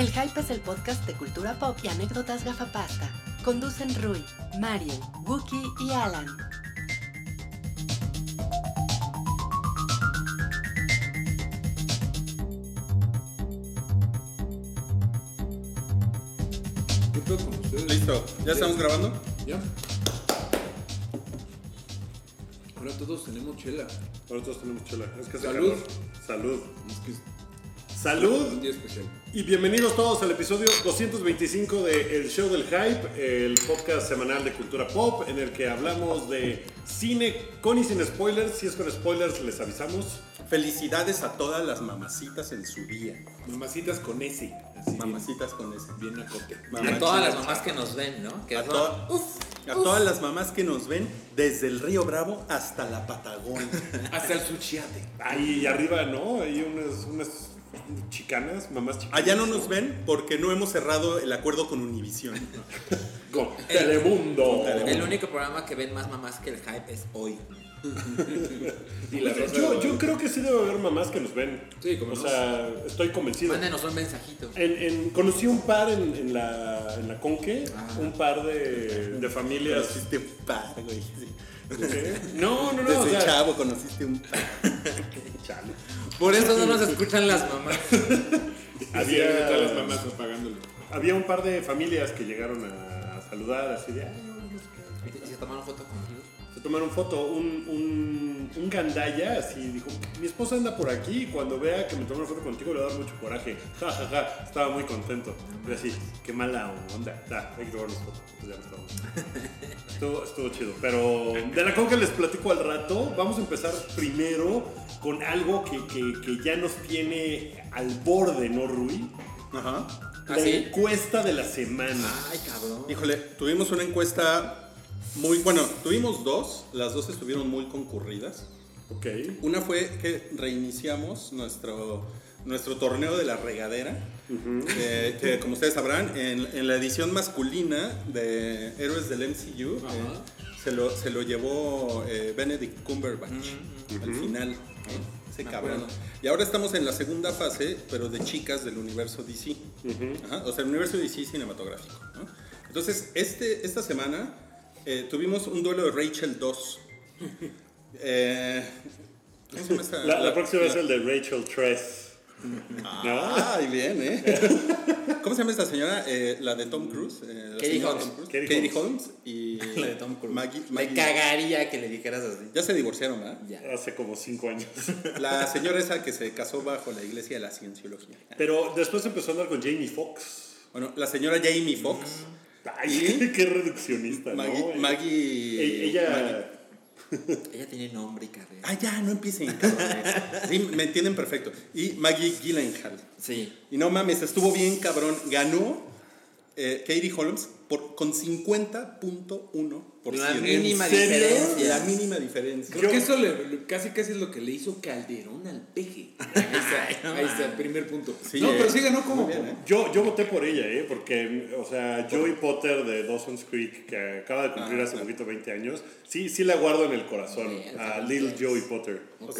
El Hype es el podcast de cultura pop y anécdotas gafapasta. Conducen Rui, Mariel, Wookie y Alan. ¿Qué pedo con ustedes? Listo, ¿ya estamos grabando? ¿Ya? Ahora todos tenemos chela. Ahora todos tenemos chela. Es que hace Salud. calor. Salud. Es que Salud. día especial. Y bienvenidos todos al episodio 225 de El Show del Hype, el podcast semanal de cultura pop en el que hablamos de cine con y sin spoilers. Si es con spoilers, les avisamos. Felicidades a todas las mamacitas en su día. Mamacitas con S. Así Mamacitas con ese. Bien, acote. Mamacitas. A todas las mamás que nos ven, ¿no? Que A, to- a todas las mamás que nos ven desde el Río Bravo hasta la Patagonia. Hasta el suchiate. Ahí arriba, ¿no? Hay unas, unas chicanas, mamás chicanas. Allá no nos ven porque no hemos cerrado el acuerdo con Univision. Con Telemundo. El único programa que ven más mamás que el hype es hoy. Y la rosa Yo, creo que sí debe haber mamás que nos ven. Sí, como O no. sea, estoy convencido. Mándenos un mensajito. En, en- conocí un par en, en la, en la Conque, un par de, de familias. Conociste un par, güey. sí. ¿Qué? No, no, no. o Desde sea, chavo conociste un par. chale. Por eso no nos escuchan las mamás. Así de todas las había, mamás apagándolo. había un par de familias que llegaron a saludar así de, ay, no, no sé qué. ¿Y se tomaron foto contigo? Se tomaron foto, un, un, un gandaya así dijo, mi esposa anda por aquí y cuando vea que me tomaron foto contigo le va a dar mucho coraje. Ja, ja, ja, estaba muy contento. Y así, qué mala onda. Da, hay que tomarnos foto. Pues ya no. Estuvo, estuvo chido. Pero de la conca les platico al rato. Vamos a empezar primero con algo que, que, que ya nos tiene al borde, ¿no, Rui? Ajá. La ¿Ah, sí? encuesta de la semana. Ay, cabrón. Híjole, tuvimos una encuesta muy. Bueno, tuvimos dos. Las dos estuvieron muy concurridas. Ok. Una fue que reiniciamos nuestro, nuestro torneo de la regadera, eh, que como ustedes sabrán, en, en la edición masculina de Héroes del MCU eh, se, lo, se lo llevó eh, Benedict Cumberbatch al final. Ese Me cabrón. acuerdo. Y ahora estamos en la segunda fase, pero de chicas del universo DC. Ajá, o sea, el universo DC cinematográfico. ¿no? Entonces, este, esta semana eh, tuvimos un duelo de Rachel 2. Eh. La, la próxima es el de Rachel Tress. Ay, bien, ¿eh? ¿Cómo se llama esta señora? Eh, la de Tom Cruise. eh, Katie Holmes. Tom Cruise. Katie Katie, Holmes. Holmes. y La de Tom Cruise. Maggie, Me cagaría que le dijeras así. Ya se divorciaron, ¿verdad? Ya. Hace como cinco años. La señora esa que se casó bajo la iglesia de la cienciología. Pero después empezó a andar con Jamie Foxx. Bueno, la señora Jamie Foxx. Ay, qué reduccionista, Maggie. ¿no? Maggie E- Ella. Maggie- Ella tiene nombre y carrera. Ah, ya, no empiecen. Sí, me entienden perfecto. Y Maggie Gyllenhaal. Sí. Y no mames, estuvo bien cabrón. Ganó eh, Katie Holmes por, con 50.1%. La mínima ¿En serio? diferencia. La mínima diferencia. Creo que eso le- casi casi es lo que le hizo Calderón al peje. Ahí está, ahí está el primer punto. Sí, no, eh. pero sí ganó como. Bien, ¿eh? Yo, yo voté por ella, ¿eh? Porque, o sea, Joey Potter de Dawson's Creek, que acaba de cumplir Ah, hace claro. poquito 20 años, sí, sí la guardo en el corazón. A. Little Joey Potter. Ok.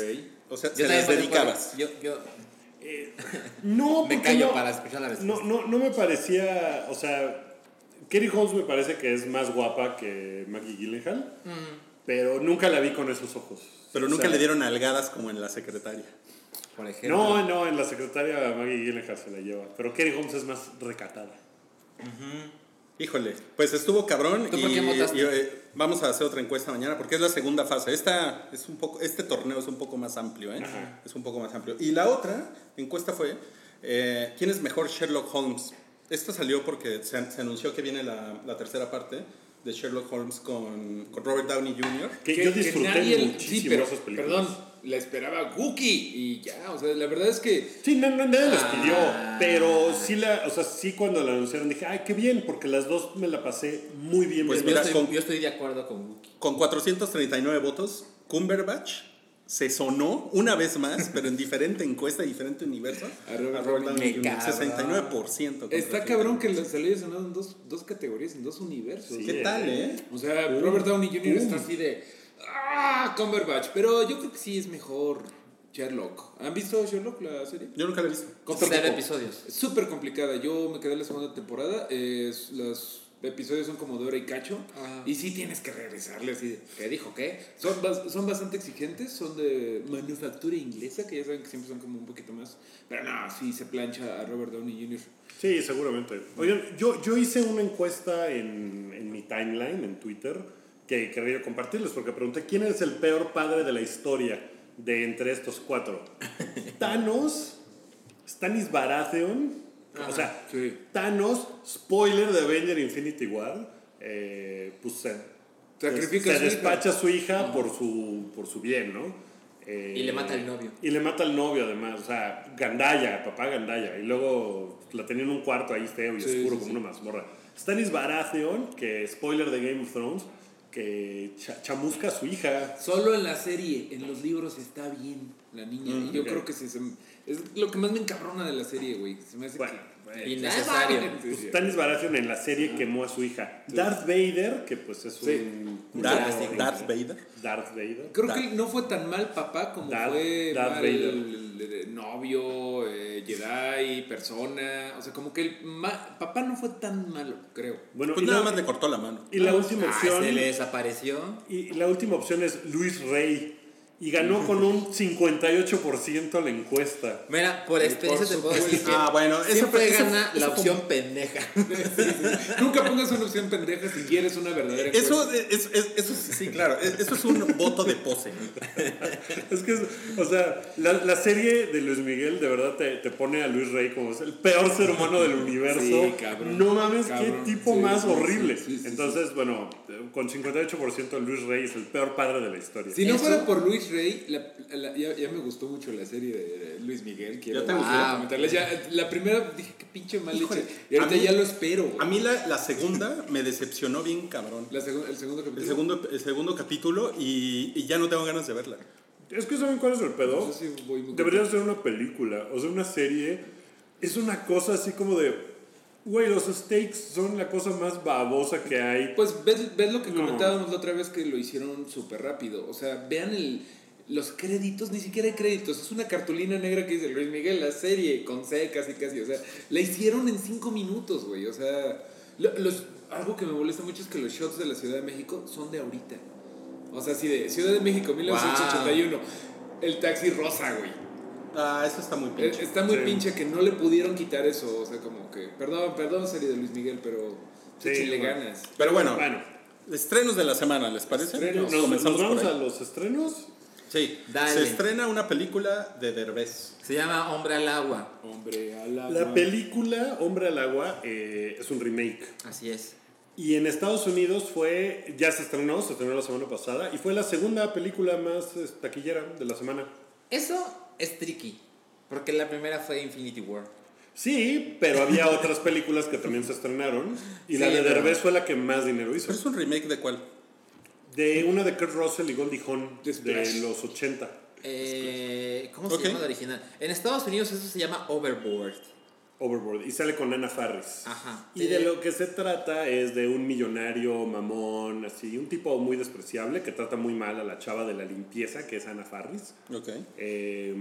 O sea, Yo se las dedicabas. Yo, yo No, me porque callo no, para escuchar la respuesta. no, no, no me parecía, o sea, Katie Holmes me parece que es más guapa que Maggie Gyllenhaal, pero nunca la vi con esos ojos. Pero O nunca sea, le dieron algadas como en la secretaria. Por ejemplo. No, no, en la secretaria Maggie Gyllenhaal se la lleva, pero Katie Holmes es más recatada. Híjole, pues estuvo cabrón. ¿Tú y, por qué votaste? y, eh, vamos a hacer otra encuesta mañana porque es la segunda fase. Esta es un poco, este torneo es un poco más amplio, ¿eh? Ajá. Es un poco más amplio. Y la otra encuesta fue eh, ¿quién es mejor Sherlock Holmes? Esta salió porque se, se anunció que viene la, la tercera parte de Sherlock Holmes con, con Robert Downey Jr. Que, yo disfruté nadie- muchísimo sí, pero, esas películas. Perdón, la esperaba Wookie y ya, o sea, la verdad es que Sí, no, no, nadie les pidió, Ah. pero sí la, o sea, sí cuando la anunciaron dije, ay, qué bien, porque las dos me la pasé muy bien. Pues yo, mira, estoy, con- yo estoy de acuerdo con Wookie. Con 439 votos, Cumberbatch se sonó una vez más, pero en diferente encuesta, diferente universo. A Robert Downey Jr., Jr. 69%. contra está 30%. cabrón que le salió sonado en dos, dos categorías, en dos universos. Sí. ¿Qué tal, eh? O sea, Robert Downey Jr. está así de. ¡Ah! Cumberbatch. Pero yo creo que sí es mejor Sherlock. ¿Han visto Sherlock, la serie? Yo nunca la he visto. Cero episodios. Súper complicada. Yo me quedé en la segunda temporada. es- los episodios son como de hora y cacho. Ah. Y sí tienes que regresarle así. de, ¿Qué dijo qué? Son, bas- son bastante exigentes. Son de manufactura inglesa, que ya saben que siempre son como un poquito más. Pero no, sí se plancha a Robert Downey Jr. Sí, seguramente. Oigan, yo, yo hice una encuesta en, en mi timeline, en Twitter, que quería compartirles, porque pregunté quién es el peor padre de la historia de entre estos cuatro. Thanos, Stanis Baratheon, o sea, sí. Thanos, spoiler de Avenger Infinity War, eh, pues se, Sacrifica se despacha a su hija por su, por su bien, ¿no? Eh, Y le mata al novio. y le mata al novio además, o sea, Gandaya, papá Gandaya. Y luego la tenía en un cuarto ahí feo y Sí, oscuro sí, como sí. una mazmorra. Stanis Baratheon, que spoiler de Game of Thrones, que cha- chamusca a su hija. Solo en la serie, en los libros está bien la niña. y yo ok. creo que sí, se- es lo que más me encabrona de la serie, güey. Se me hace Bueno, que. Innecesario. Pues sí. Stanis Baratheon en la serie quemó a su hija. Darth Vader, que pues es Sí. un... Darth, Vader. Darth Vader. Creo Darth- que no fue tan mal papá como Darth- fue Darth mal Vader. el- el- el novio, eh, Jedi, persona. O sea, como que el ma- papá no fue tan malo, creo. Bueno, Pues y, nada la, más le cortó la mano. y la última Ah, opción... se le desapareció. Y la última opción es Luis Rey. Y ganó con un 58% la encuesta. Mira, por experiencia te puedo decir que Ah, bueno, eso siempre fue- eso- gana eso la opción pendeja. Nunca pongas una opción pendeja si quieres una verdadera Eso, encuesta. es, es- eso sí, sí, claro. es- Eso es un voto de pose. Es que, es- o sea, la, la serie de Luis Miguel de verdad te, te pone a Luis Rey como el peor ser humano del universo. Sí, cabrón. No mames, Cabrón. qué tipo Sí, más sí, horrible. sí, sí, sí, Entonces, bueno, con 58% Luis Rey es el peor padre de la historia. Si no Eso- fuera por Luis Rey, la- la- ya, ya me gustó mucho la serie de Luis Miguel. Quiero ¿Ya te gustó? ah. Ya, la primera dije que pinche mal Híjole, leche. Y ahorita mí- ya lo espero. güey. A mí la, la segunda me decepcionó bien cabrón. La el segundo capítulo. El segundo, el segundo capítulo y, y ya no tengo ganas de verla. Es que ¿saben cuál es el pedo? Voy muy Debería ser una película, o sea, una serie. Es una cosa así como de, güey, los stakes son la cosa más babosa que hay. Pues ves, ves lo que No. comentábamos la otra vez que lo hicieron súper rápido. O sea, vean el, los créditos, ni siquiera hay créditos. Es una cartulina negra que dice Luis Miguel, la serie, con C casi casi. O sea, la hicieron en cinco minutos, güey. O sea, lo- los, algo que me molesta mucho es que los shots de la Ciudad de México son de ahorita. O sea, así de Ciudad de México, 1981. El taxi rosa, güey. Ah, eso está muy Eh, pinche. Está muy Sí. pinche que no le pudieron quitar eso. O sea, como que, perdón, perdón, serie de Luis Miguel, pero Sí, échenle bueno. ganas. Pero bueno, Bueno, estrenos de la semana, ¿les parece? Estrenos. ¿nos, Comenzamos nos vamos por a los estrenos? Sí, Dale. se estrena una película de Derbez. Se llama Hombre al Agua. Hombre, a la, La película Hombre al Agua eh, es un remake. Así es. Y en Estados Unidos fue, ya se estrenó, se estrenó la semana pasada, y fue la segunda película más eh, taquillera de la semana. Eso es tricky. Porque la primera fue Infinity War. Sí, pero había otras películas que también se estrenaron, y la de Derbez fue la que más dinero hizo. ¿Pero es un remake de cuál? De una de Kurt Russell y Goldie Hawn de los 80. Eh, ¿Cómo se llama la original? En Estados Unidos eso se llama Overboard. Overboard, y sale con Anna Faris. Ajá. Y de lo que se trata es de un millonario mamón, así, un tipo muy despreciable que trata muy mal a la chava de la limpieza, que es Anna Faris. Ok. Eh,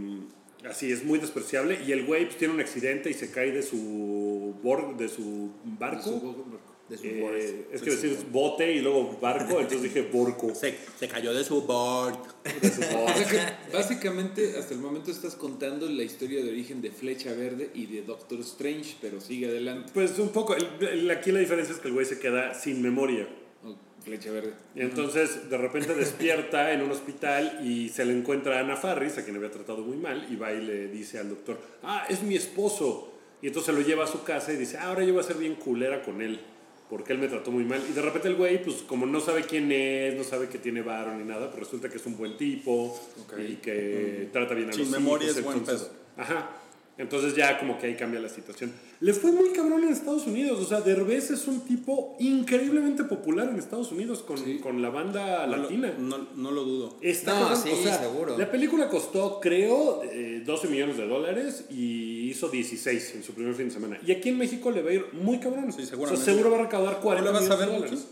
así es muy despreciable. Y el güey pues, tiene un accidente y se cae de su, bor- de su barco. De su Eh, es que decir bote y luego barco, entonces dije borco. Se, se cayó de su board. De su O sea que básicamente hasta el momento estás contando la historia de origen de Flecha Verde y de Doctor Strange, pero sigue adelante. Pues un poco, el- el- aquí la diferencia es que el güey se queda sin memoria. Oh, Flecha Verde. Y entonces de repente despierta en un hospital y se le encuentra a Ana Farris, a quien había tratado muy mal, y va y le dice al doctor, ah, es mi esposo. Y entonces lo lleva a su casa y dice, ah, ahora yo voy a ser bien culera con él, porque él me trató muy mal. Y de repente el güey, pues como no sabe quién es, no sabe que tiene varo ni nada, pues resulta que es un buen tipo y que trata bien a Sin los memoria hijos, es buen entonces- pedo. Ajá. Entonces ya como que ahí cambia la situación. Le fue muy cabrón en Estados Unidos. O sea, Derbez es un tipo increíblemente popular en Estados Unidos con, Sí. con la banda No lo, latina. no, no lo dudo. Está No, sí, o sea, seguro. La película costó, creo, eh, 12 millones de dólares y hizo 16 en su primer fin de semana. Y aquí en México le va a ir muy cabrón. Sí, seguramente. O sea, seguro va a recaudar 40 ¿No la vas a millones de dólares.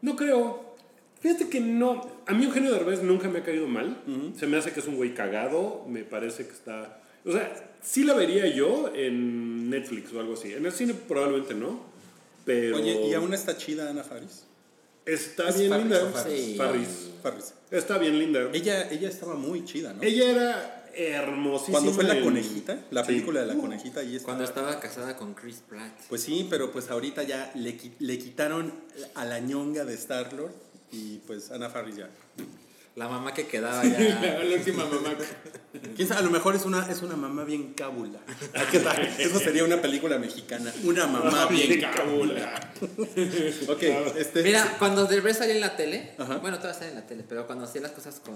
No creo. Fíjate que no. A mí Eugenio Derbez nunca me ha caído mal. Se me hace que es un güey cagado. Me parece que está. O sea, sí la vería yo en Netflix o algo así. En el cine probablemente no. Pero. Oye, ¿y aún está chida Ana Faris? Está ¿Es bien Farris linda. Farris? Sí. Farris. Faris. Está bien linda. Ella, ella estaba muy chida, ¿no? Ella era hermosísima. Cuando fue la conejita, la Sí. película de la conejita, ahí estaba. Cuando estaba casada con Chris Pratt. Pues sí, pero pues ahorita ya le, le quitaron a la ñonga de Star-Lord y pues Ana Faris ya. La mamá que quedaba ya. La última mamá. ¿Quién sabe? A lo mejor es una, es una mamá bien cábula. ¿Qué tal? Eso sería una película mexicana. Una mamá bien cábula. Ok, este... Mira, cuando Derbez salía en la tele, Ajá. bueno, todavía sale en la tele, pero cuando hacía las cosas con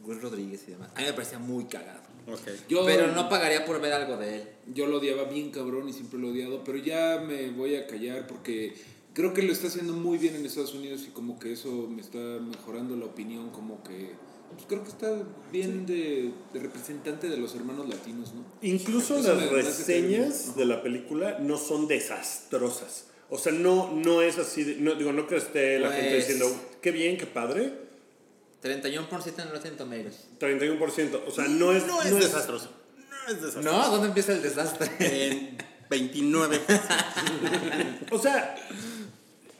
Gus Rodríguez y demás, a mí me parecía muy cagado. Ok. Yo, Pero no pagaría por ver algo de él. yo lo odiaba bien cabrón y siempre lo he odiado, pero ya me voy a callar porque creo que lo está haciendo muy bien en Estados Unidos y como que eso me está mejorando la opinión, como que pues creo que está bien de, de representante de los hermanos latinos, ¿no? Incluso Eso las reseñas de la película no son desastrosas. O sea, no, no es así. de- no, digo, no que esté la gente Pues- diciendo, qué bien, qué padre. 31% en Rotten Tomatoes. 31%. O sea, no es, No es desastroso. No es desastroso. No, ¿dónde empieza el desastre? En 29. O sea,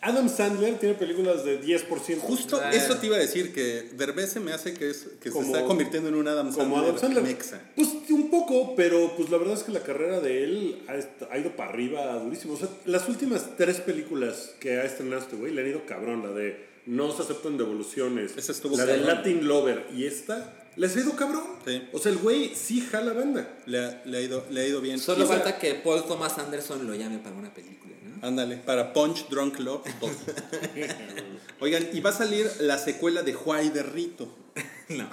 Adam Sandler tiene películas de 10%. Justo Ah. eso te iba a decir, que Derbez se me hace que, es, que Como- se está convirtiendo en un Adam Sandler. Como Adam Sandler. mexa. Pues un poco, pero pues la verdad es que la carrera de él ha, ido para arriba durísimo. O sea, las últimas tres películas que ha estrenado este güey le han ido cabrón. La de No se aceptan devoluciones. Esa estuvo La de. Latin Lover y esta les ha ido cabrón. Sí. O sea, el güey sí jala banda. Le ha, le ha ido, le ha ido bien. Solo falta que Paul Thomas Anderson lo llame para una película. Ándale, para Punch Drunk Love 2. Oigan, y va a salir la secuela de Juay de Rito. No.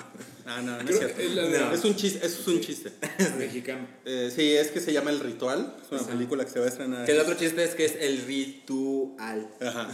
Ah, no, no es cierto. es de- No, Es un chiste, eso es un chiste. Mexicano. Eh, sí, es que se llama El Ritual. Es una película que se va a estrenar. Que el otro chiste es que es el ritual. Ajá.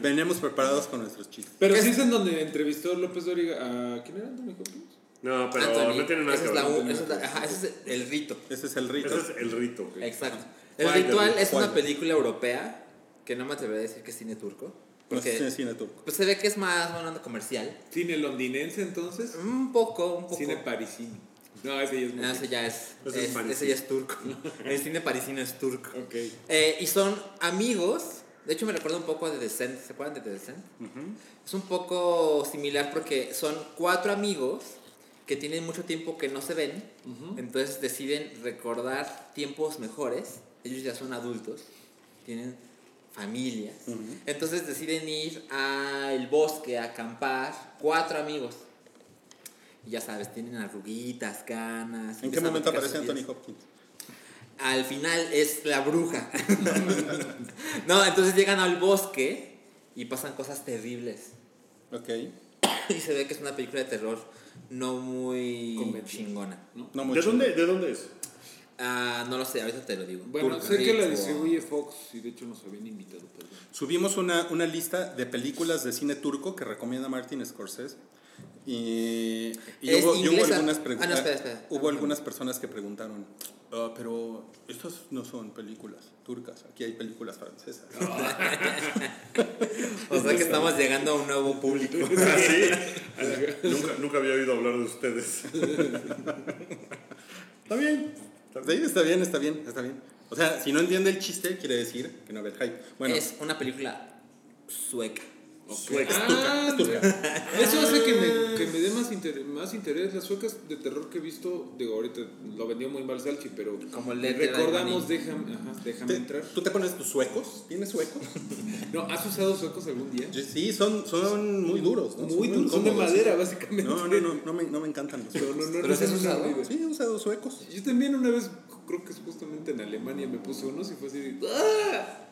Venimos preparados con nuestros chistes. Pero sí es en donde entrevistó López Dóriga a... ¿Quién era Anthony Hopkins? No, pero Anthony, no tiene nada que es ver. la, no u- tiene esa es nada la- ajá, ese es el rito. Ese es el rito. Ese es el rito. Exacto. El ritual es una película europea que no me atrevería a decir que es cine turco. No Porque es cine turco. pues se ve que es más una onda comercial. ¿Cine londinense entonces? Un poco, un poco. Cine parisino. No, ese ya es No, muy- ese ya es, es es- ese ya es turco. El cine parisino es turco. Ok. Eh, y son amigos. De hecho, me recuerda un poco a The Descent. ¿Se acuerdan de The Descent? Es un poco similar porque son cuatro amigos que tienen mucho tiempo que no se ven. Entonces deciden recordar tiempos mejores. Ellos ya son adultos. Tienen familias. Entonces deciden ir al bosque a acampar. Cuatro amigos. Y ya sabes, tienen arruguitas, canas. ¿En qué momento aparece Anthony Hopkins? al final es la bruja. no, entonces llegan al bosque y pasan cosas terribles. Ok. Y se ve que es una película de terror no muy chingona. No mucho. ¿De dónde, ¿De dónde es? Ah, no lo sé, ahorita te lo digo. Bueno, sé que la distribuye Fox y de hecho nos habían invitado, perdón. Subimos una, una lista de películas de cine turco que recomienda Martin Scorsese. Y, y ¿Es hubo, y hubo algunas, Ah, no, espera, espera. hubo algunas personas que preguntaron, "Ah, pero estas no son películas turcas, aquí hay películas francesas. O sea que estamos llegando a un nuevo público. nunca, nunca había oído hablar de ustedes. Está bien. Está bien, está bien, está bien. O sea, si no entiende el chiste, quiere decir que no ve el hype. Bueno, Es una película sueca. Sueca. Ah, Eso hace que me, que me dé más, inter- más interés. Las suecas de terror que he visto, digo, ahorita lo vendió muy mal Salchi, pero Como the recordamos, déjame, ajá, déjame ¿te- entrar. ¿tú te pones tus suecos? ¿Tienes suecos? No, ¿has usado suecos algún día? Sí, son, son muy duros. ¿no? Muy duros, son de madera, básicamente. No, no, no, no me, no me encantan los No, suecos. no, no, ¿Pero no sí has usado? Sí, he usado suecos. Yo también una vez, creo que es justamente en Alemania, me puse unos y fue así de, ¡Ah!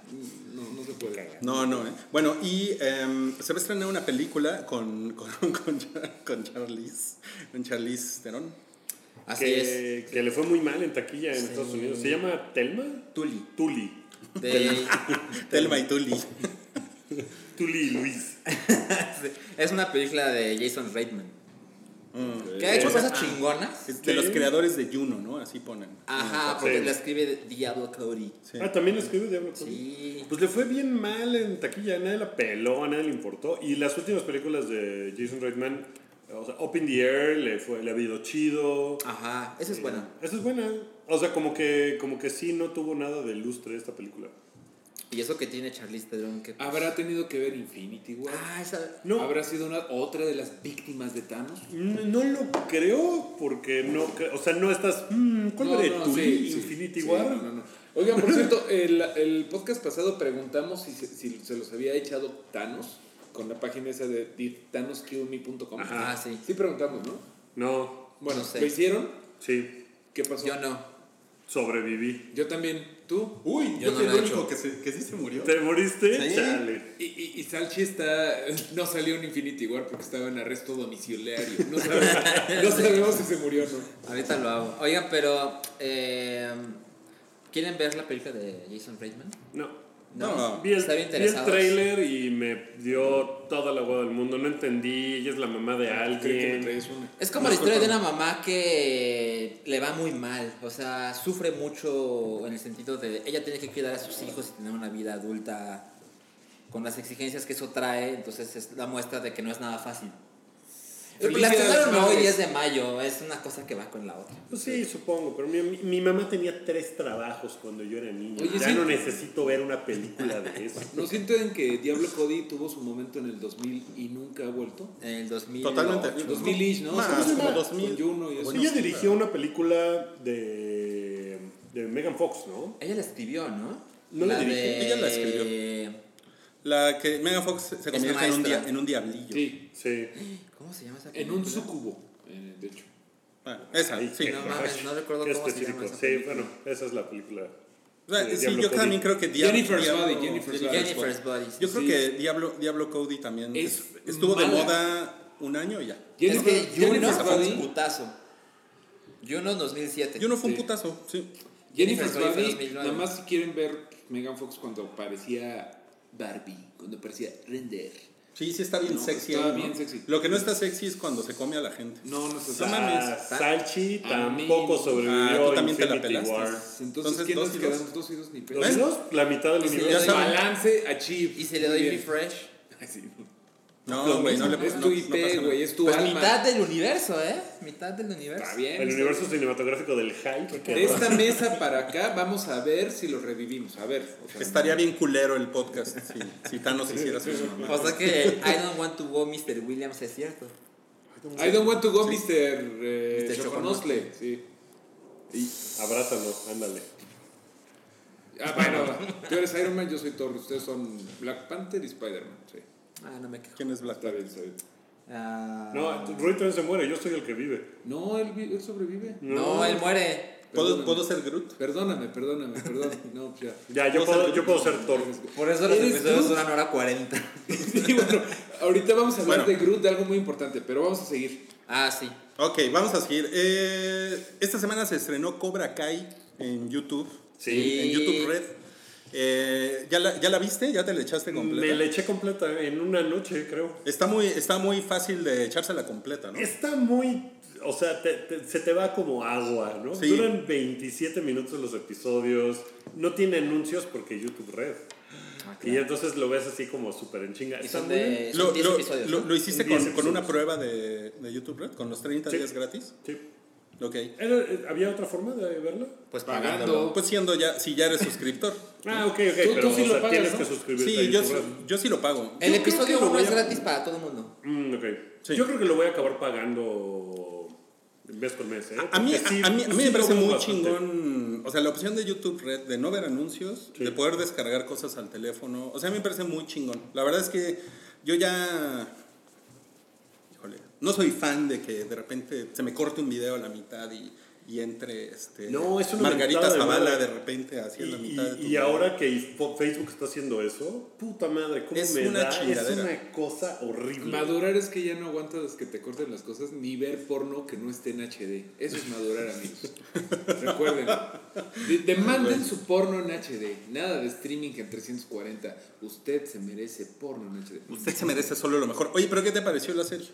No, no se puede. No, no, ¿eh? Bueno, y em, se va a estrenar una película con, con, con, con Charlize, con Charlize Theron. Así es. Que, que le fue muy mal en taquilla en Estados Unidos. ¿Se llama Telma? Tully. Tuli. De- Telma y Tully. Tuli y Luis. es una película de Jason Reitman. Que ha hecho cosas chingonas. De los creadores de Juno, ¿no? Así ponen. Ajá, Sí. porque la escribe Diablo Cody. Sí. Ah, también escribe Diablo Cody. Sí. Pues le fue bien mal en taquilla, nadie la peló, a nadie le importó. Y las últimas películas de Jason Reitman, o sea, Up in the Air, le, fue, le ha ido chido. Ajá, esa es buena. Esa es buena. O sea, como que, como que sí no tuvo nada de lustre esta película. Y eso que tiene Charlize Theron que... ¿Habrá tenido que ver Infinity War? Ah, esa... No, ¿Habrá sido una, otra de las víctimas de Thanos? no, no lo creo porque no, o sea, no estás, mm, ¿cuál No, no, tu sí, sí, Infinity sí, War? no, no, no. Oigan, por cierto, el, el podcast pasado preguntamos si se, si se los había echado Thanos con la página esa de thanos.killme.com. Ajá. Ah, sí. Sí preguntamos, ¿no? No, Bueno, No sé. ¿lo hicieron? sí, ¿Qué pasó? Yo no. sobreviví. Yo también. ¿Tú? Uy, Yo yo, no lo el he único que, se- que sí se murió. ¿Te moriste? Sí. Chale. Y, y, y Salchi está, no salió en Infinity War porque estaba en arresto domiciliario. No sabemos, no sabemos si se murió o no. Ahorita lo hago. Oigan, pero... eh, ¿Quieren ver la película de Jason Reitman? No. No. Vi el, ¿Está bien vi el trailer y me dio toda la agua del mundo. No entendí. Ella es la mamá de me alguien. Es como No, la historia de una mamá que le va muy mal, o sea, sufre mucho en el sentido de ella tiene que cuidar a sus hijos y tener una vida adulta con las exigencias que eso trae, entonces es la muestra de que no es nada fácil. La estrenaron hoy, madres. 10 de mayo, es una cosa que va con la otra. Pues sí, supongo. Pero mi, mi- mamá tenía tres trabajos cuando yo era niño. Oye, ya sí. no necesito ver una película de eso. ¿No sienten que Diablo Cody tuvo su momento en el 2000 y nunca ha vuelto? En el 2000. Totalmente. 2000 ¿no? Más, ¿Cómo se llama? como 2000. Con Juno y eso. Ella dirigió una película de, de Megan Fox, ¿no? Ella la escribió, ¿no? No la dirigió, de- ella la escribió. La que Megan Fox se convierte en un, maestra. dia- en un diablillo. Sí, Sí. ¿Cómo se llama esa en película? un sucubo, eh, de hecho. Ah, esa, sí. No mames, no recuerdo cómo se llama esa Sí, película. bueno, esa es la película. O sea, de sí, Diablo yo Cody. también creo que Diablo, Jennifer's Diablo- Body, Jennifer's Body. Jennifer's Body. sí. Yo creo Sí. que Diablo, Diablo Cody también Es es- estuvo de mala. moda un año y ya. Es Jennifer- que Juno Jennifer's fue Body- un putazo. Juno 2007. Yo no fue un Sí. putazo, sí. Jennifer's Jennifer's Body fue Body, 2009. nada más si quieren ver Megan Fox cuando parecía Barbie, cuando parecía Render. Sí, sí está bien No, sexy. está ahí, sexy. Lo que no está sexy es cuando se come a la gente. No, no. No mames. Ah, Salchi mí tampoco no. sobrevivió Ah, tú también te la pelaste. War. Entonces, Entonces, ¿quién dos nos y dos. y dos, ni pedo. ¿Dos y dos? La mitad del universo. Balance, achieve. Y si le doy refresh. Ay, sí. No, güey, no le Es tu IP, güey, es tu Pues alma. mitad del universo, ¿eh? Mitad del universo. Está bien. El está universo bien. cinematográfico del hype. De esta mesa para acá, vamos a ver si lo revivimos. A ver. o sea, Estaría bien culero el podcast si, si Thanos hiciera su mamá. O sea que el I don't want to go Mr. Williams es cierto. I don't want to go, Mr. Eh, Mr. Choconosle. Sí. Abrázalo, ándale. Ah, bueno, tú eres Iron Man, yo soy Thor. Ustedes son Black Panther y Spider-Man. Sí. Ah, no me quejo. ¿Quién es Black Está bien, está bien. Ah, No, Rui también se muere, yo soy el que vive. No, él, vi- él sobrevive. no, él muere. ¿Puedo. ¿Puedo ser Groot? Perdóname, perdóname, perdón. No, ya. Ya, yo ¿Puedo yo puedo ser Thor. Por eso los ¿Eres episodios tú? duran hora 40. Sí, bueno, ahorita vamos a hablar Bueno. de Groot, de algo muy importante, pero vamos a seguir. Ah, sí. Ok, vamos a seguir. Eh, esta semana se estrenó Cobra Kai en YouTube. Sí. En YouTube Red. Eh, ¿ya, la, ¿Ya la viste? ¿Ya te la echaste completa? Me la eché completa en una noche, creo. Está muy, está muy fácil de echársela completa, ¿no? Está muy. O sea, te- te- se te va como agua, ¿no? Sí. Duran 27 minutos los episodios. No tiene anuncios porque YouTube Red. Ah, Y entonces lo ves así como súper en chinga. Y Está son muy- de- Lo, son 10 lo- episodios, lo- ¿no? lo hiciste Son 10 con, con una prueba de, de YouTube Red? ¿Con los 30 Sí. días gratis? Sí. Ok. Era- eh, ¿Había otra forma de verla? Pues Pagando. pagándolo. Pues siendo ya, si ya eres suscriptor. Ah, ok, ok, Tú- tú pero sí o lo sea, pagas, tienes ¿no? que suscribirte Sí, yo, yo sí lo pago. El Yo episodio que lo 1 voy es a- gratis para todo el mundo. Mm, ok. Sí. Yo creo que lo voy a acabar pagando mes por mes, ¿eh? A, mí, sí- a, a mí, a mí sí me parece muy bastante. chingón. O sea, la opción de YouTube Red de no ver anuncios, Sí. de poder descargar cosas al teléfono. O sea, a mí me parece muy chingón. La verdad es que yo ya. No soy fan de que de repente se me corte un video a la mitad y, y entre este, No, es una Margarita de Zavala de repente hacia Y, la mitad de tu y- y ahora que Facebook está haciendo eso, puta madre, ¿cómo Es me una da? Es una cosa horrible. Madurar es que ya no aguantas que te corten las cosas ni ver porno que no esté en HD. Eso es madurar, amigos. Recuerden. de- demanden su porno en HD. Nada de streaming en 340. Usted se merece porno en HD. Usted se merece solo lo mejor. Oye, pero ¿qué te pareció la serie?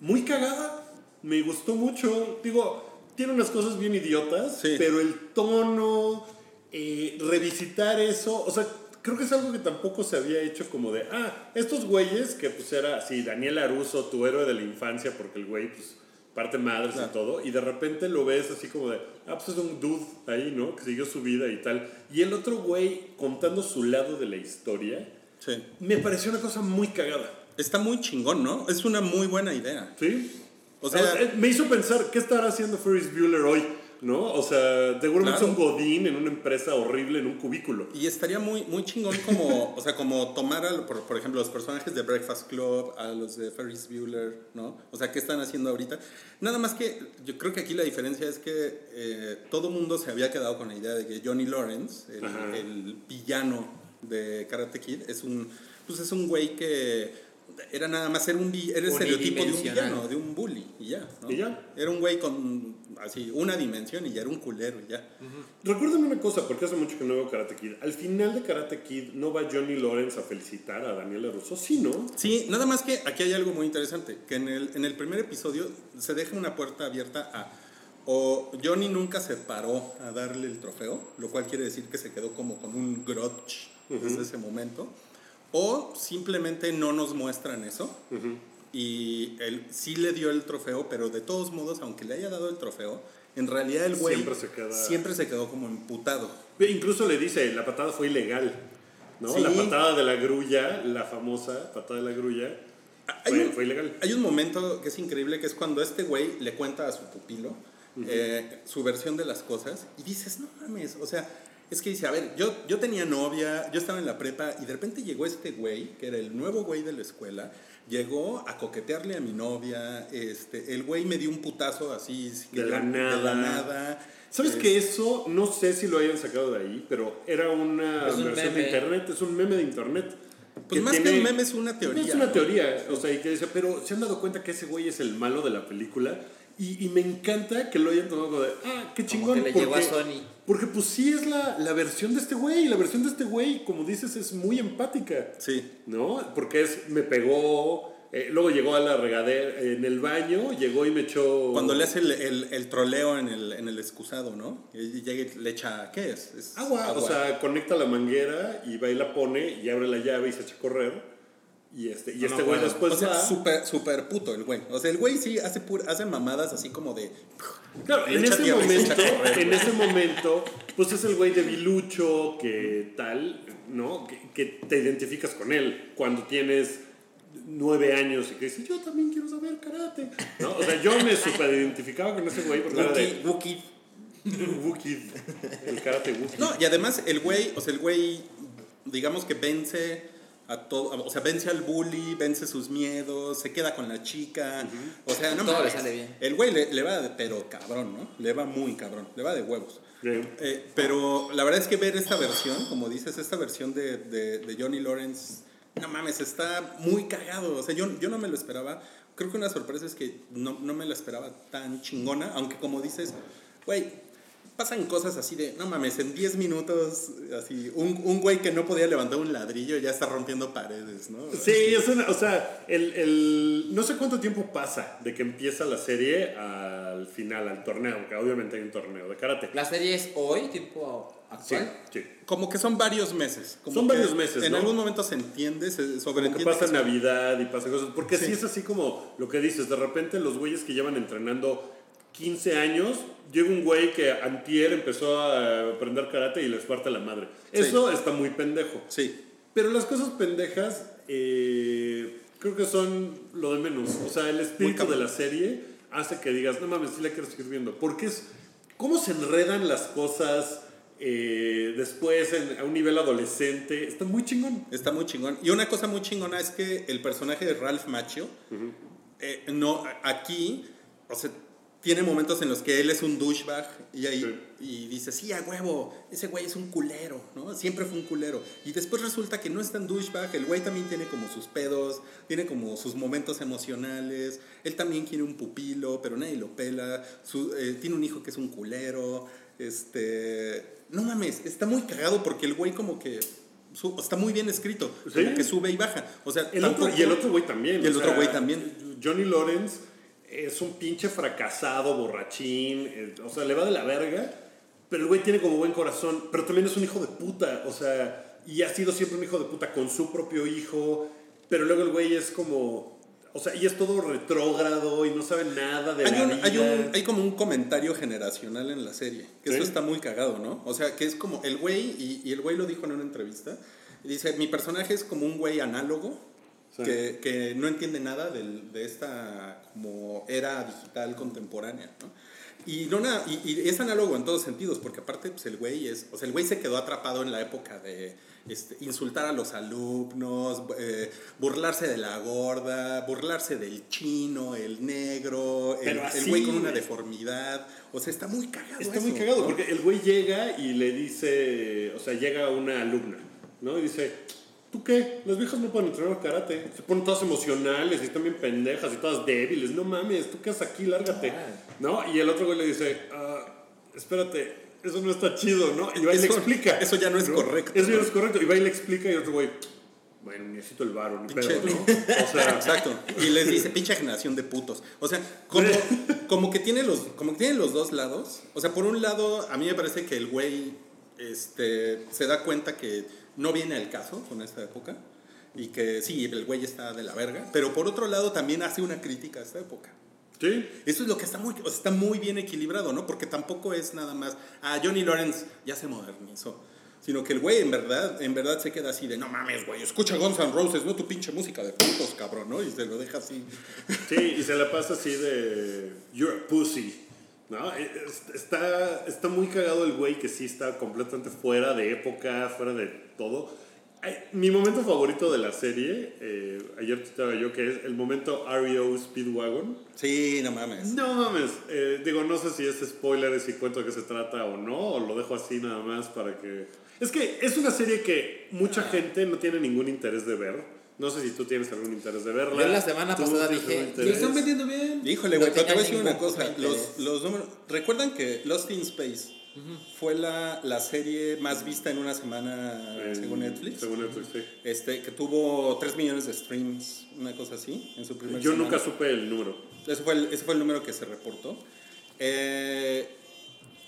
Muy cagada. me gustó mucho. Digo, tiene unas cosas bien idiotas, Sí. pero el tono, eh, revisitar eso, o sea, creo que es algo que tampoco se había hecho como de, ah, estos güeyes que pues era así, Daniel Aruso, tu héroe de la infancia, porque el güey pues parte madres y todo, y de repente lo ves así como de, ah, pues es un dude ahí, ¿no? Que siguió su vida y tal. Y el otro güey contando su lado de la historia, Sí. me pareció una cosa muy cagada. Está muy chingón, ¿no? Es una muy buena idea. ¿Sí? O sea- eh, me hizo pensar, ¿qué estará haciendo Ferris Bueller hoy? ¿No? O sea, seguramente Claro. es un godín en una empresa horrible, en un cubículo. Y estaría muy, muy chingón como, o sea, como tomar, a, por, por ejemplo, los personajes de Breakfast Club, a los de Ferris Bueller, ¿no? O sea, ¿qué están haciendo ahorita? Nada más que yo creo que aquí la diferencia es que eh, todo mundo se había quedado con la idea de que Johnny Lawrence, el, el villano de Karate Kid, es un, pues es un güey que era nada más, era, un, era el estereotipo de un villano, de un bully, y ya, ¿no? Y ya. Era un güey con, así, una dimensión y ya era un culero, y ya. Recuérdame una cosa, porque hace mucho que no veo Karate Kid. Al final de Karate Kid, ¿no va Johnny Lawrence a felicitar a Daniela Russo? Sí, ¿no? Sí, nada más que aquí hay algo muy interesante, que en el, en el primer episodio se deja una puerta abierta a o Johnny nunca se paró a darle el trofeo, lo cual quiere decir que se quedó como con un grudge desde ese momento, o simplemente no nos muestran eso y él sí le dio el trofeo, pero de todos modos, aunque le haya dado el trofeo, en realidad el güey Siempre se queda- siempre se quedó como emputado. Incluso le dice, la patada fue ilegal. ¿no? Sí. La patada de la grulla, la famosa patada de la grulla, Hay fue, un- fue ilegal. Hay un momento que es increíble, que es cuando este güey le cuenta a su pupilo eh, su versión de las cosas y dices, no mames, o sea, es que dice, a ver, yo, yo tenía novia, yo estaba en la prepa y de repente llegó este güey, que era el nuevo güey de la escuela, llegó a coquetearle a mi novia, este, el güey me dio un putazo así, De la de nada. la nada. ¿Sabes Eh, que eso, no sé si lo hayan sacado de ahí, pero era una Es un versión meme. de internet, es un meme de internet. Pues más que un meme es una teoría. Es una ¿no? teoría, o sea, y que dice, pero se han dado cuenta que ese güey es el malo de la película y, y me encanta que lo hayan tomado como de, ah, qué chingón. que le llegó a Sony. Porque pues sí es la, la versión de este güey, la versión de este güey, como dices, es muy empática. Sí. ¿no? Porque es, me pegó, eh, luego llegó a la regadera en el baño, llegó y me echó... Cuando le hace el, el, el troleo en el, en el excusado, ¿no? Y llega y le echa, ¿qué es? Es agua, o sea, conecta la manguera y va y la pone y abre la llave y se echa a correr. Y este, y No este güey después o sea, va... puto el güey. O sea, el güey sí hace, pur- hace mamadas así como de... Claro, en ese tierra momento, correr, en ese momento, pues es el güey de Bilucho que tal, ¿no? Que, que te identificas con él cuando tienes nueve años y que dices, yo también quiero saber karate, ¿no? O sea, yo me super identificaba con ese güey porque era de Wookiee. Wookiee, el karate Wookiee. No, y además el güey, o sea, el güey, digamos que vence a todo, o sea, vence al bully, vence sus miedos, se queda con la chica, o sea, no Todo le sale bien. El güey le, le va de, pero cabrón, ¿no? Le va muy cabrón, le va de huevos. Eh, pero la verdad es que ver esta versión, como dices, esta versión de, de, de Johnny Lawrence, no mames, está muy cagado. O sea, yo, yo no me lo esperaba. Creo que una sorpresa es que no, no me la esperaba tan chingona, aunque como dices, güey, pasan cosas así de, no mames, en 10 minutos, así, un, un güey que no podía levantar un ladrillo ya está rompiendo paredes, ¿no? Sí, es una, o sea, el, el- no sé cuánto tiempo pasa de que empieza la serie al final, al torneo, porque obviamente hay un torneo de karate. La serie es hoy, tipo actual. sí. Como que son varios meses. como Son que varios meses, En ¿no? algún momento se entiende, se Como que pasa que Navidad y pasa cosas. Porque sí. Sí. es así como lo que dices. De repente los güeyes que llevan entrenando 15 años, llega un güey que antier empezó a aprender karate y les parte la madre. Sí. Eso está muy pendejo. Sí, Pero las cosas pendejas eh, creo que son lo de menos. O sea, el espíritu de la serie hace que digas, no mames, sí la quiero seguir viendo. Porque es cómo se enredan las cosas eh, después en- a un nivel adolescente. Está muy chingón. Está muy chingón. Y una cosa muy chingona es que el personaje de Ralph Macchio, eh, no, aquí, o sea, tiene momentos en los que él es un douchebag y, ahí, y dice, sí, a huevo, ese güey es un culero, ¿no? Siempre fue un culero. Y después resulta que no es tan douchebag, el güey también tiene como sus pedos, tiene como sus momentos emocionales, él también quiere un pupilo, pero nadie lo pela, su- eh, tiene un hijo que es un culero, este... No mames, está muy cagado porque el güey como que... está muy bien escrito, Sí. como que sube y baja. O sea, El otro, y el otro güey también. Y el otro sea, güey también. Johnny Lawrence es un pinche fracasado, borrachín, eh, o sea, le va de la verga, pero el güey tiene como buen corazón, pero también es un hijo de puta, o sea, y ha sido siempre un hijo de puta con su propio hijo, pero luego el güey es como, o sea, y es todo retrógrado y no sabe nada de Hay, la un- vida. hay, un- hay como un comentario generacional en la serie, que Sí. eso está muy cagado, ¿no? O sea, que es como el güey, y, y el güey lo dijo en una entrevista, dice, mi personaje es como un güey análogo, Sí. que, que no entiende nada del- de esta como era digital contemporánea, ¿no? Y, no nada, y, y es análogo en todos sentidos, porque aparte pues, el güey es, o sea, el güey se quedó atrapado en la época de este, insultar a los alumnos, eh, burlarse de la gorda, burlarse del chino, el negro, el, güey con una deformidad, o sea, está muy cagado. Está eso, muy cagado, ¿no? porque el güey llega y le dice, o sea, llega una alumna, ¿no? Y dice, ¿tú qué? Las viejas no pueden entrenar karate. Se ponen todas emocionales y están bien pendejas y todas débiles. No mames, ¿tú qué haces aquí? Lárgate. ¿No? Y el otro güey le dice, ah, espérate, eso no está chido, ¿no? Y va y le explica. eso ya no es correcto, Eso ya ¿no? es correcto. Y va y le explica y otro güey, bueno, necesito el varo, ni pedo, ¿no? O sea, Exacto. Y les dice, pinche generación de putos. O sea, como, como, que tiene los, como que tiene los dos lados. O sea, por un lado, a mí me parece que el güey este, se da cuenta que no viene al caso con esta época. Y que sí, el güey está de la verga. Pero por otro lado, también hace una crítica a esta época. sí. Eso es lo que está muy, o sea, está muy bien equilibrado, ¿no? Porque tampoco es nada más, ah, Johnny Lawrence ya se modernizó. Sino que el güey en verdad, en verdad se queda así de, no mames, güey, escucha Guns N' Roses, no tu pinche música de putos, cabrón, ¿no? Y se lo deja así. Sí, y se la pasa así de You're a pussy. ¿No? Es- Está, está muy cagado el güey que sí está completamente fuera de época, fuera de todo. Ay, Mi momento favorito de la serie, eh, ayer estaba yo, que es el momento REO Speedwagon. Sí, no mames. No mames, eh, digo, no sé si es spoiler, si cuento de qué se trata o no, o lo dejo así nada más para que... Es que es una serie que mucha gente no tiene ningún interés de ver. No sé si tú tienes algún interés de verla. Yo la semana ¿Tú pasada dije, Lo están vendiendo bien. Híjole, No güey, pero te voy a decir una cosa. Los, los números, ¿recuerdan que Lost in Space fue la, la serie más vista en una semana En- según Netflix? Según Netflix, sí. Este, que tuvo 3 millones de streams, una cosa así, en su primer Yo semana. nunca supe el número. Ese fue el, ese fue el número que se reportó. Eh,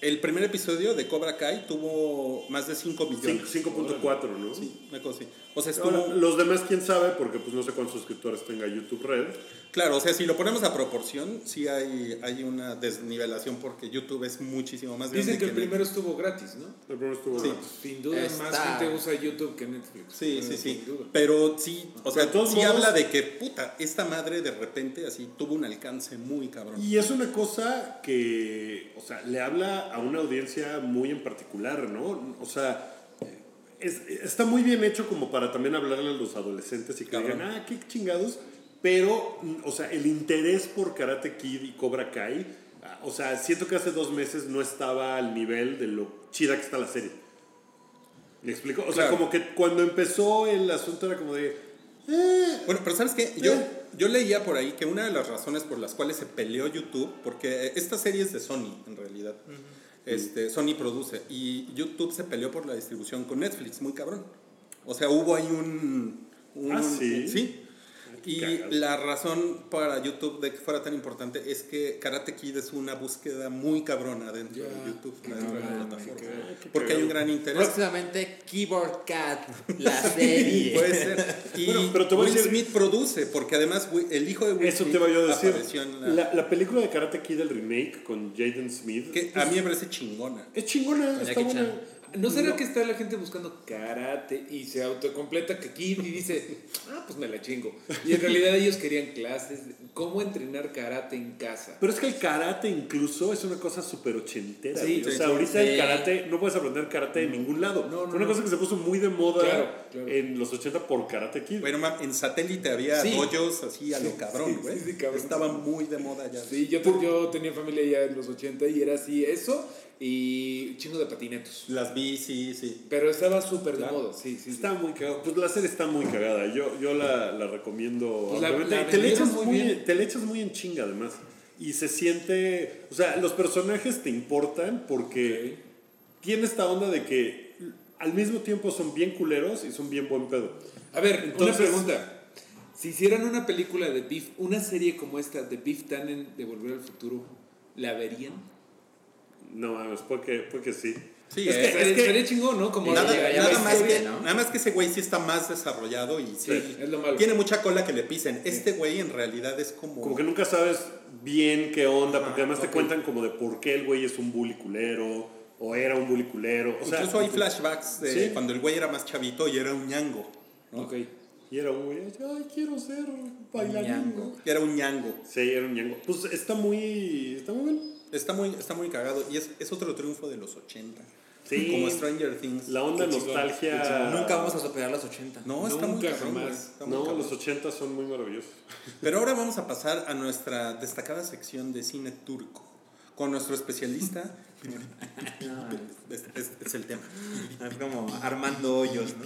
el primer episodio de Cobra Kai tuvo más de 5 millones. 5.4, ¿no? Sí, una cosa así. O sea, estuvo... Ahora, los demás, quién sabe, porque pues no sé cuántos suscriptores tenga YouTube Red. Claro, o sea, si lo ponemos a proporción, sí hay, hay una desnivelación porque YouTube es muchísimo más grande Dicen que el Netflix. primero estuvo gratis, ¿no? El primero estuvo Sí. gratis. Sin duda, Está- más gente usa YouTube que Netflix. Sí, sí, sí. sin duda. Pero sí, o sea, todos sí modos- habla de que, puta, esta madre de repente así tuvo un alcance muy cabrón. Y es una cosa que, o sea, le habla a una audiencia muy en particular, ¿no? O sea, es- está muy bien hecho como para también hablarle a los adolescentes y que Cabrón. digan, ah, qué chingados. Pero, o sea, el interés por Karate Kid y Cobra Kai, o sea, siento que hace dos meses no estaba al nivel de lo chida que está la serie. ¿Me explico? O sea, Claro. como que cuando empezó el asunto era como de, eh, Bueno, pero ¿sabes qué? Yo, Eh. yo leía por ahí que una de las razones por las cuales se peleó YouTube, porque esta serie es de Sony, en realidad. este, Sony produce. Y YouTube se peleó por la distribución con Netflix, muy cabrón. O sea, hubo ahí un... un- Ah, ¿sí? Sí. Y cagado. la razón para YouTube de que fuera tan importante es que Karate Kid es una búsqueda muy cabrona dentro de YouTube, dentro de la plataforma. Porque hay un gran interés. Próximamente Keyboard Cat, la serie. Puede ser. Y Bueno, pero te voy a Will decir- Smith produce, porque además el hijo de Will Eso Smith te iba yo a decir. apareció en la- La, la película de Karate Kid, el remake con Jaden Smith. que a mí me parece chingona. Es chingona, está buena. Chan. ¿No será que está la gente buscando karate y se autocompleta que Kid y dice, ah, pues me la chingo? Y en realidad ellos querían clases, de cómo entrenar karate en casa. Pero es que el karate incluso es una cosa súper ochentera. Sí, o sea, ahorita Sí. el karate, no puedes aprender karate en ningún lado. No, no, Fue una no. cosa que se puso muy de moda Claro, claro. en los 80 por Karate Kid. Bueno, en satélite había Sí. dojos así a lo cabrón, güey. sí, sí, cabrón. Estaba muy de moda ya. Sí, yo, yo tenía familia ya en los 80 y era así, eso y chingo de patinetos. Las vi, sí, sí. Pero estaba súper de moda, sí, sí. sí. Está muy cagada. Pues la serie está muy cagada. Yo, yo la, la recomiendo. Pues la- la te, le echas muy bien. te le echas muy en chinga, además. Y se siente. O sea, los personajes te importan porque tiene esta onda de que al mismo tiempo son bien culeros y son bien buen pedo. A ver, Entonces- una pregunta. Si hicieran una película de Beef, una serie como esta de Beef Tannen de Volver al Futuro, ¿la verían? No mames, puede que, puede que sí. Sí, es, eh, que, es que estaría chingón, ¿no? Como nada, ya- ya nada ves más que, ¿no? nada más que ese güey sí está más desarrollado y sí, Sí, es lo malo. tiene mucha cola que le pisen. Este güey en realidad es como... Como que nunca sabes bien qué onda, porque además te cuentan como de por qué el güey es un bully culero, o era un bully culero. O sea, Incluso hay flashbacks de Sí. cuando el güey era más chavito y era un ñango. ¿no? Ok. Y era un güey, ay, quiero ser bailarín. Era un ñango. Sí, era un ñango. Pues está muy, está muy bien. Está muy, está muy cagado y es, es otro triunfo de los 80. Sí. Como Stranger Things. La onda qué nostalgia. chingón. Nunca vamos a superar los 80. No, está muy Nunca cabrón, está muy No, cabrón. los 80 son muy maravillosos. Pero ahora vamos a pasar a nuestra destacada sección de cine turco con nuestro especialista. es, es- es el tema. Es como Armando Hoyos, ¿no?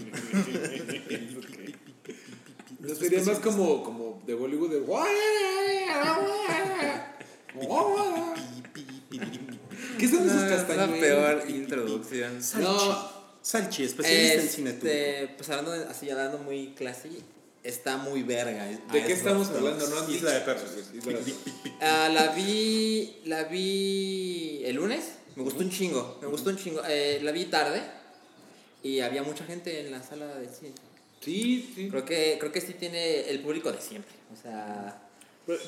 No, sería más como, como de Bollywood de... ¿Qué son esos castañuelos? peor introducción. No, Salchi, especialista en cine turco. Este, pues hablando de- así, hablando muy classy, está muy verga. ¿de Ah, qué es estamos hablando? No de. Perros. Isla de Perros. Ah, la vi, la vi el lunes, me gustó un chingo, me gustó un chingo. Eh, la vi tarde y había mucha gente en la sala de cine. Sí, sí. Creo que, creo que sí tiene el público de siempre. O sea,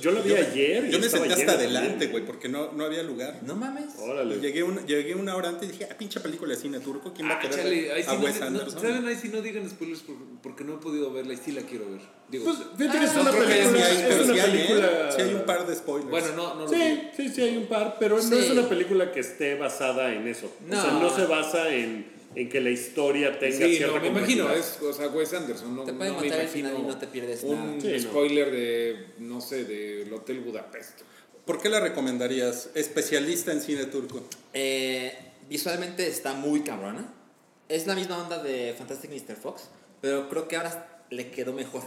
Yo la vi ayer. y Yo me senté hasta adelante, güey, porque no, no había lugar. no mames. Órale. Llegué, un- llegué una hora antes y dije, ah, pinche película de cine turco, ¿quién va a Ah, querer chale, ver ahí sí a no, Wes no- Anderson? ¿Saben? Ahí sí no digan spoilers porque, no he podido verla y sí la quiero ver. Digo, Pues fíjate que es no, una película. Sí hay, es pero una sí hay, ¿eh? película. Sí hay un par de spoilers. bueno, no, no lo Sí, sí, sí hay un par, pero no es una película que esté basada en eso. O sea, No. no se basa en, en que la historia tenga Sí, cierta no, me imagino, es, o sea, Wes Anderson, no, Te pueden no me al imagino final y no te pierdes un nada. Sí, no. spoiler de, no sé, del Hotel Budapest. ¿Por qué la recomendarías? Especialista en cine turco. Eh, visualmente está muy cabrona. Es la misma onda de Fantastic Mr. Fox, pero creo que ahora le quedó mejor.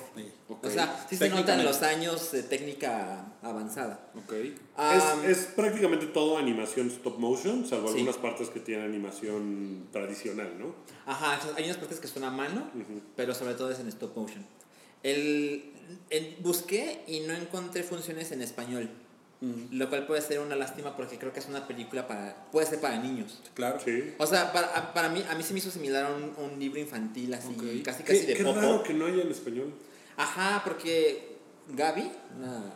Ok. O sea, sí se notan los años de técnica avanzada. Ok. Ah, es, es prácticamente todo animación stop motion, salvo Sí. algunas partes que tienen animación tradicional, ¿no? Ajá, hay unas partes que son a mano, pero sobre todo es en stop motion. El, el- busqué y no encontré funciones en español, lo cual puede ser una lástima porque creo que es una película para, puede ser para niños. Claro. Sí. O sea, para, a- para mí, a mí se me hizo similar a un, un libro infantil así, casi casi Qué, de qué popo. raro que no haya en español. Ajá, porque Gaby, una,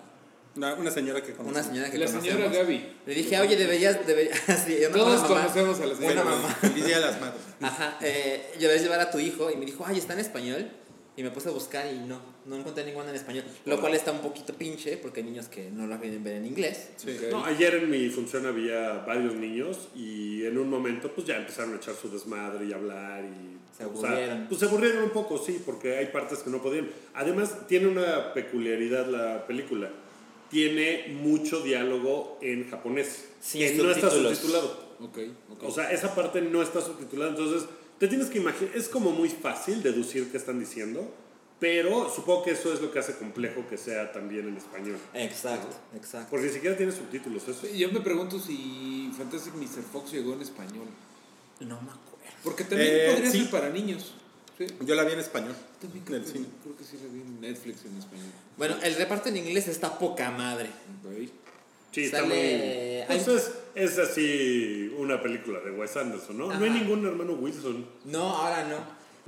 Una, una señora que conoce. una señora que La conocemos, señora Gaby. le dije, oye, deberías, deberías, sí, una- Todos mamá- conocemos a la señora una mamá. Feliz Día de las Madres. Ajá, eh, debes llevar a tu hijo y me dijo, ay, está en español. Y me puse a buscar y no, no encontré ninguna en español. Lo cual está un poquito pinche porque hay niños que no la quieren ver en inglés. Sí. Ok. No, ayer en mi función había varios niños y en un momento pues ya empezaron a echar su desmadre y hablar y... Se o sea, aburrieron. pues se aburrieron un poco, sí, porque hay partes que no podían. Además, tiene una peculiaridad la película. Tiene mucho diálogo en japonés. Sin que no está subtitulado. Ok, ok. O sea, esa parte no está subtitulada, entonces te tienes que imaginar, es como muy fácil deducir qué están diciendo, pero supongo que eso es lo que hace complejo que sea también en español. Exacto, exacto. Porque ni siquiera tiene subtítulos, eso. yo me pregunto si Fantastic Mr. Fox llegó en español. No me acuerdo. Porque también Eh, podría sí. ser para niños. Sí. Yo la vi en español. También creo, Del que, cine. creo que sí la vi en Netflix en español. Bueno, el reparto en inglés está poca madre. Ok. Sí, está Sale- muy... Pues hay- es, es así una película de Wes Anderson, ¿no? No hay ningún hermano Wilson. No, ahora no.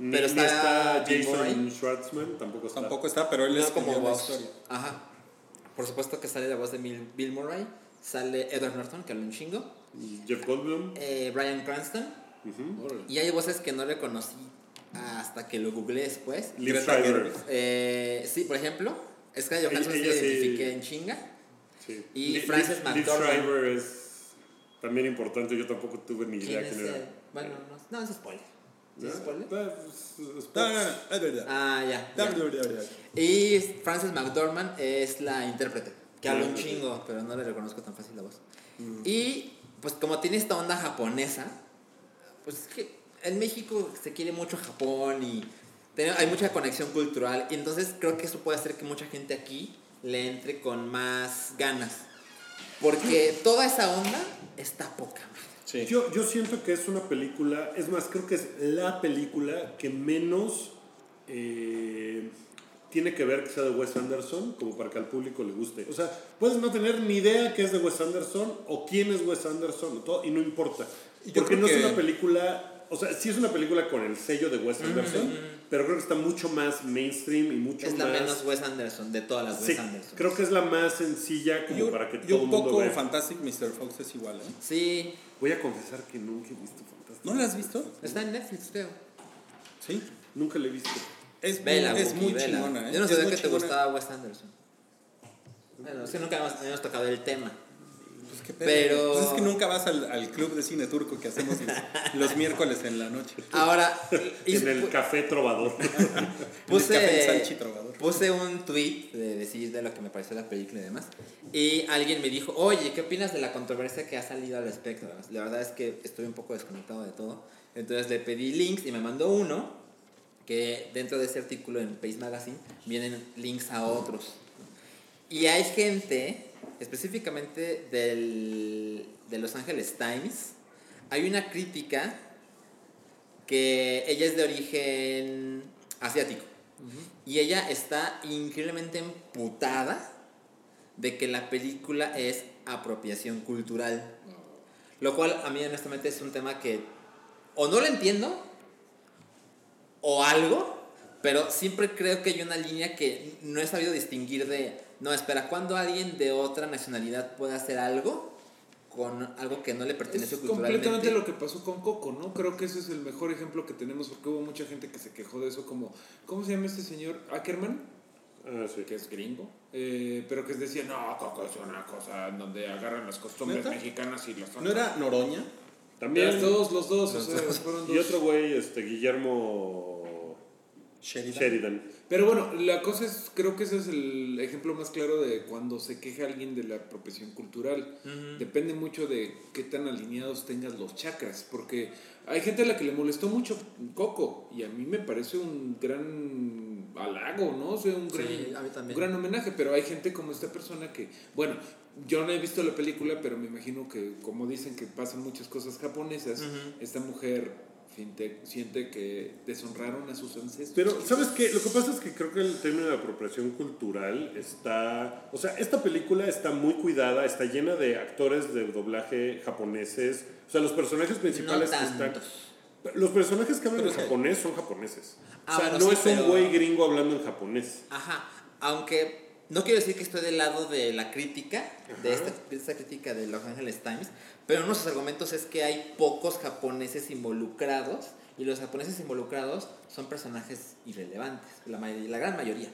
Ni, Pero está, está Jason Murray. Schwartzman, tampoco está. Tampoco está, pero él No es como voz. historia. Ajá. Por supuesto que sale la voz de Bill, Bill Murray. Sale Edward Norton, que habla un chingo. Jeff Goldblum. Eh, Brian Cranston. Y hay voces que no reconocí hasta que lo googleé después. Liv Schreiber. Eh, sí, por ejemplo, Ella- ella se sí. identifique en chinga. Sí. Y Li- Frances Liv- Liv McDormand. Schreiber es también importante, yo tampoco tuve ni ¿Quién idea quién era. el- Bueno, no, no es spoiler. ¿Sí es spoiler? Ah, pues, es- No, no, no, es verdad. Ah, ya. ya. Verdad, verdad. Y Frances McDormand es la intérprete, que habla un chingo, pero no le reconozco tan fácil la voz. Y pues como tiene esta onda japonesa, pues es que en México se quiere mucho Japón y hay mucha conexión cultural y entonces creo que eso puede hacer que mucha gente aquí le entre con más ganas. Porque toda esa onda está poca. madre. Sí. Yo, yo siento que es una película, es más, creo que es la película que menos eh, tiene que ver que sea de Wes Anderson como para que al público le guste. O sea, puedes no tener ni idea que es de Wes Anderson o quién es Wes Anderson o todo, y no importa. Yo Porque no es una película, o sea, sí es una película con el sello de Wes Anderson, pero creo que está mucho más mainstream y mucho Es la más... menos Wes Anderson de todas las Sí, Wes Anderson. creo que es la más sencilla como Y un, para que y todo un el mundo poco vea. Fantastic Mr. Fox es igual, ¿eh? Sí, Voy a confesar que nunca he visto Fantástico. ¿No la has visto? está en Netflix, creo. Sí. Nunca la he visto. Es, muy, es muy chingona, ¿eh? Yo no sabía que te gustaba Wes Anderson. Bueno, es que nunca hemos, habíamos tocado el tema. Qué pedo. Pero- Pues es que nunca vas al, al club de cine turco que hacemos los, los miércoles en la noche. Ahora, hice- En el café trovador. Puse, café en puse, Sanchi Trovador. puse un tweet de decir de lo que me pareció la película y demás. Y alguien me dijo, oye, ¿qué opinas de la controversia que ha salido al respecto? La verdad es que estoy un poco desconectado de todo. Entonces le pedí links y me mandó uno que dentro de ese artículo en Pace Magazine vienen links a otros. Y hay gente, específicamente del, de Los Angeles Times, hay una crítica que ella es de origen asiático. Y ella está increíblemente emputada de que la película es apropiación cultural. Lo cual a mí honestamente es un tema que o no lo entiendo o algo, pero siempre creo que hay una línea que no he sabido distinguir de, no, espera, cuando alguien de otra nacionalidad puede hacer algo con algo que no le pertenece Es culturalmente. completamente lo que pasó con Coco, ¿no? Creo que ese es el mejor ejemplo que tenemos porque hubo mucha gente que se quejó de eso como, ¿cómo se llama este señor? Ackerman, Ah, sí. que es gringo, eh, pero que decía, no, Coco es una cosa en donde agarran las costumbres ¿Neta? mexicanas y las ¿No era Noroña? También. Los dos, los dos, o sea, fueron dos. Y otro güey, este, Guillermo Sheridan. Sheridan. Pero bueno, la cosa es, creo que ese es el ejemplo más claro de cuando se queja alguien de la apropiación cultural. Depende mucho de qué tan alineados tengas los chakras, porque hay gente a la que le molestó mucho Coco, y a mí me parece un gran halago, ¿no? O sea, un gran, Sí, a mí también. un gran homenaje, pero hay gente como esta persona que, bueno, yo no he visto la película, pero me imagino que como dicen que pasan muchas cosas japonesas, esta mujer siente, siente que deshonraron a sus ancestros. Pero, ¿sabes qué? Lo que pasa es que creo que el término de apropiación cultural está... O sea, esta película está muy cuidada, está llena de actores de doblaje japoneses. O sea, los personajes no principales que están... tantos. Los personajes que hablan Pero en japonés son japoneses. Ah, o sea, bueno, no sí, es pero- un güey gringo hablando en japonés. Ajá, aunque no quiero decir que estoy del lado de la crítica, de esta, de esta crítica de Los Angeles Times, pero uno de sus argumentos es que hay pocos japoneses involucrados y los japoneses involucrados son personajes irrelevantes, la, la gran mayoría.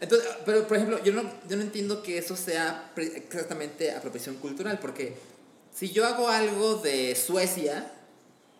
Entonces, pero por ejemplo, yo no, yo no entiendo que eso sea exactamente apropiación cultural, porque si yo hago algo de Suecia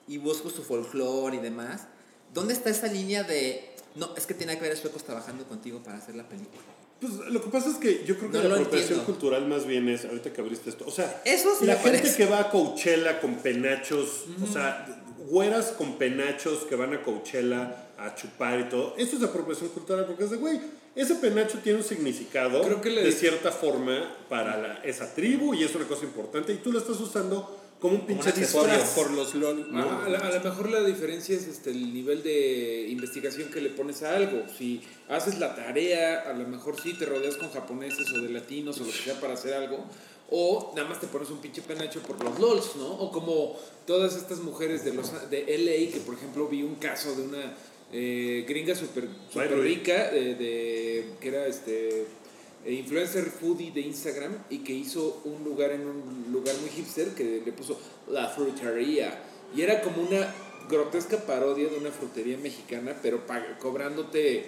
y busco su folclore y demás, ¿dónde está esa línea de, no, es que tiene que haber suecos trabajando contigo para hacer la película? Pues lo que pasa es que yo creo que No la apropiación entiendo. cultural más bien es, ahorita que abriste esto, o sea, Eso sí la gente parece. que va a Coachella con penachos, o sea, güeras con penachos que van a Coachella a chupar y todo, eso es apropiación cultural porque es de, güey, ese penacho tiene un significado Creo que le- de cierta forma para la- esa tribu y es una cosa importante y tú lo estás usando como un pinche disfraz. Por los LOL. ¿no? Ah, a, la- a lo mejor la diferencia es este, el nivel de investigación que le pones a algo. Si haces la tarea, a lo mejor sí te rodeas con japoneses o de latinos o lo que sea para hacer algo. O nada más te pones un pinche penacho por los LOLs, ¿no? O como todas estas mujeres de, los, de LA, que por ejemplo vi un caso de una eh, gringa súper super rica, de, de- que era este eh, influencer foodie de Instagram y que hizo un lugar en un lugar muy hipster que le puso la frutería y era como una grotesca parodia de una frutería mexicana pero cobrándote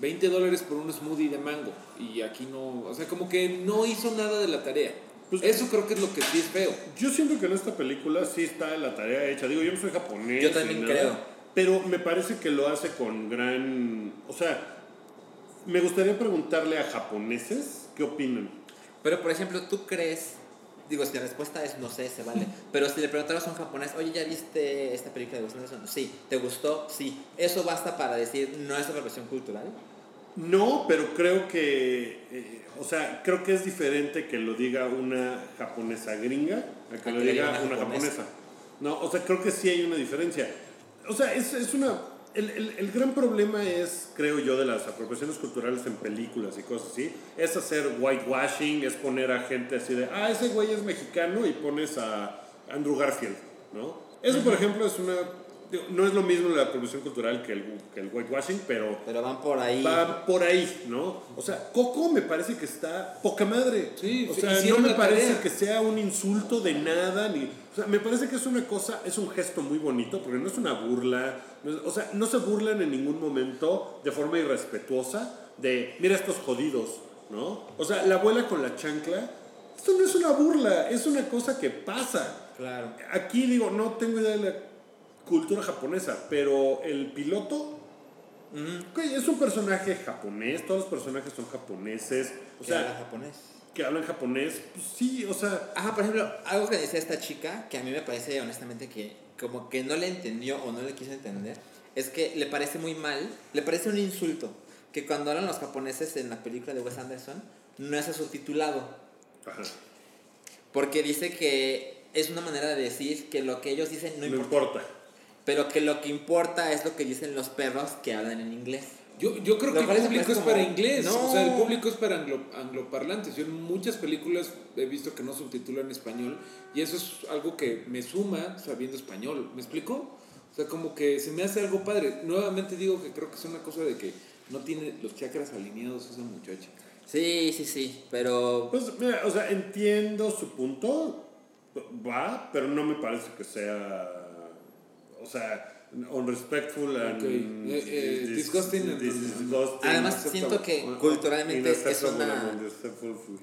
20 dólares por un smoothie de mango y aquí no, o sea, como que no hizo nada de la tarea. Pues- Eso creo que es lo que sí es feo. Yo siento que en esta película sí está la tarea hecha. Digo, yo no soy japonés. Yo también nada, creo. Pero me parece que lo hace con gran... O sea, me gustaría preguntarle a japoneses qué opinan. Pero por ejemplo, ¿tú crees? Digo, si la respuesta es no sé, se vale. Pero si le preguntaras a un japonés, oye, ¿ya viste esta película de Wes Anderson? Sí. ¿Te gustó? Sí. ¿Eso basta para decir no es apropiación cultural? No, pero creo que... eh, o sea, creo que es diferente que lo diga una japonesa gringa a que A lo que diga diga una una japonesa. japonesa. No, o sea, creo que sí hay una diferencia. O sea, es, es una... el, el- el gran problema es, creo yo, de las apropiaciones culturales en películas y cosas así, es hacer whitewashing, es poner a gente así de, ah, ese güey es mexicano y pones a Andrew Garfield, ¿no? Eso, por ejemplo, es una... digo, No es lo mismo la apropiación cultural que el, que el whitewashing, pero Pero van por ahí. va por ahí, ¿no? O sea, Coco me parece que está poca madre. Sí, o sea, no me parece tarea. que sea un insulto de nada, ni... O sea, me parece que es una cosa, es un gesto muy bonito, porque no es una burla, o sea, no se burlan en ningún momento de forma irrespetuosa de, mira estos jodidos, ¿no? O sea, la abuela con la chancla, esto no es una burla, es una cosa que pasa. Claro. Aquí digo, no tengo idea de la cultura japonesa, pero el piloto es un personaje japonés, todos los personajes son japoneses, o que habla sea, japonés. que hablan japonés, pues sí, o sea, Ajá, por ejemplo, algo que decía esta chica, que a mí me parece honestamente que como que no le entendió o no le quiso entender, es que le parece muy mal, le parece un insulto, que cuando hablan los japoneses en la película de Wes Anderson, no es subtitulado, ajá, porque dice que es una manera de decir que lo que ellos dicen no no importa, importa. pero que lo que importa es lo que dicen los perros que hablan en inglés. Yo, yo creo Lo que el público es para inglés. No. O sea, el público es para anglo, angloparlantes. Yo en muchas películas he visto que no subtitulan en español. Y eso es algo que me suma sabiendo español. ¿Me explico? O sea, como que se me hace algo padre. Nuevamente digo que creo que es una cosa de que no tiene los chakras alineados esa muchacha. Sí, sí, sí, pero Pues mira, o sea, entiendo su punto, va, pero no me parece que sea, o sea, unrespectful and eh, eh, dis- disgusting and- dis- disgusting. Además, siento que culturalmente es una- unacceptable.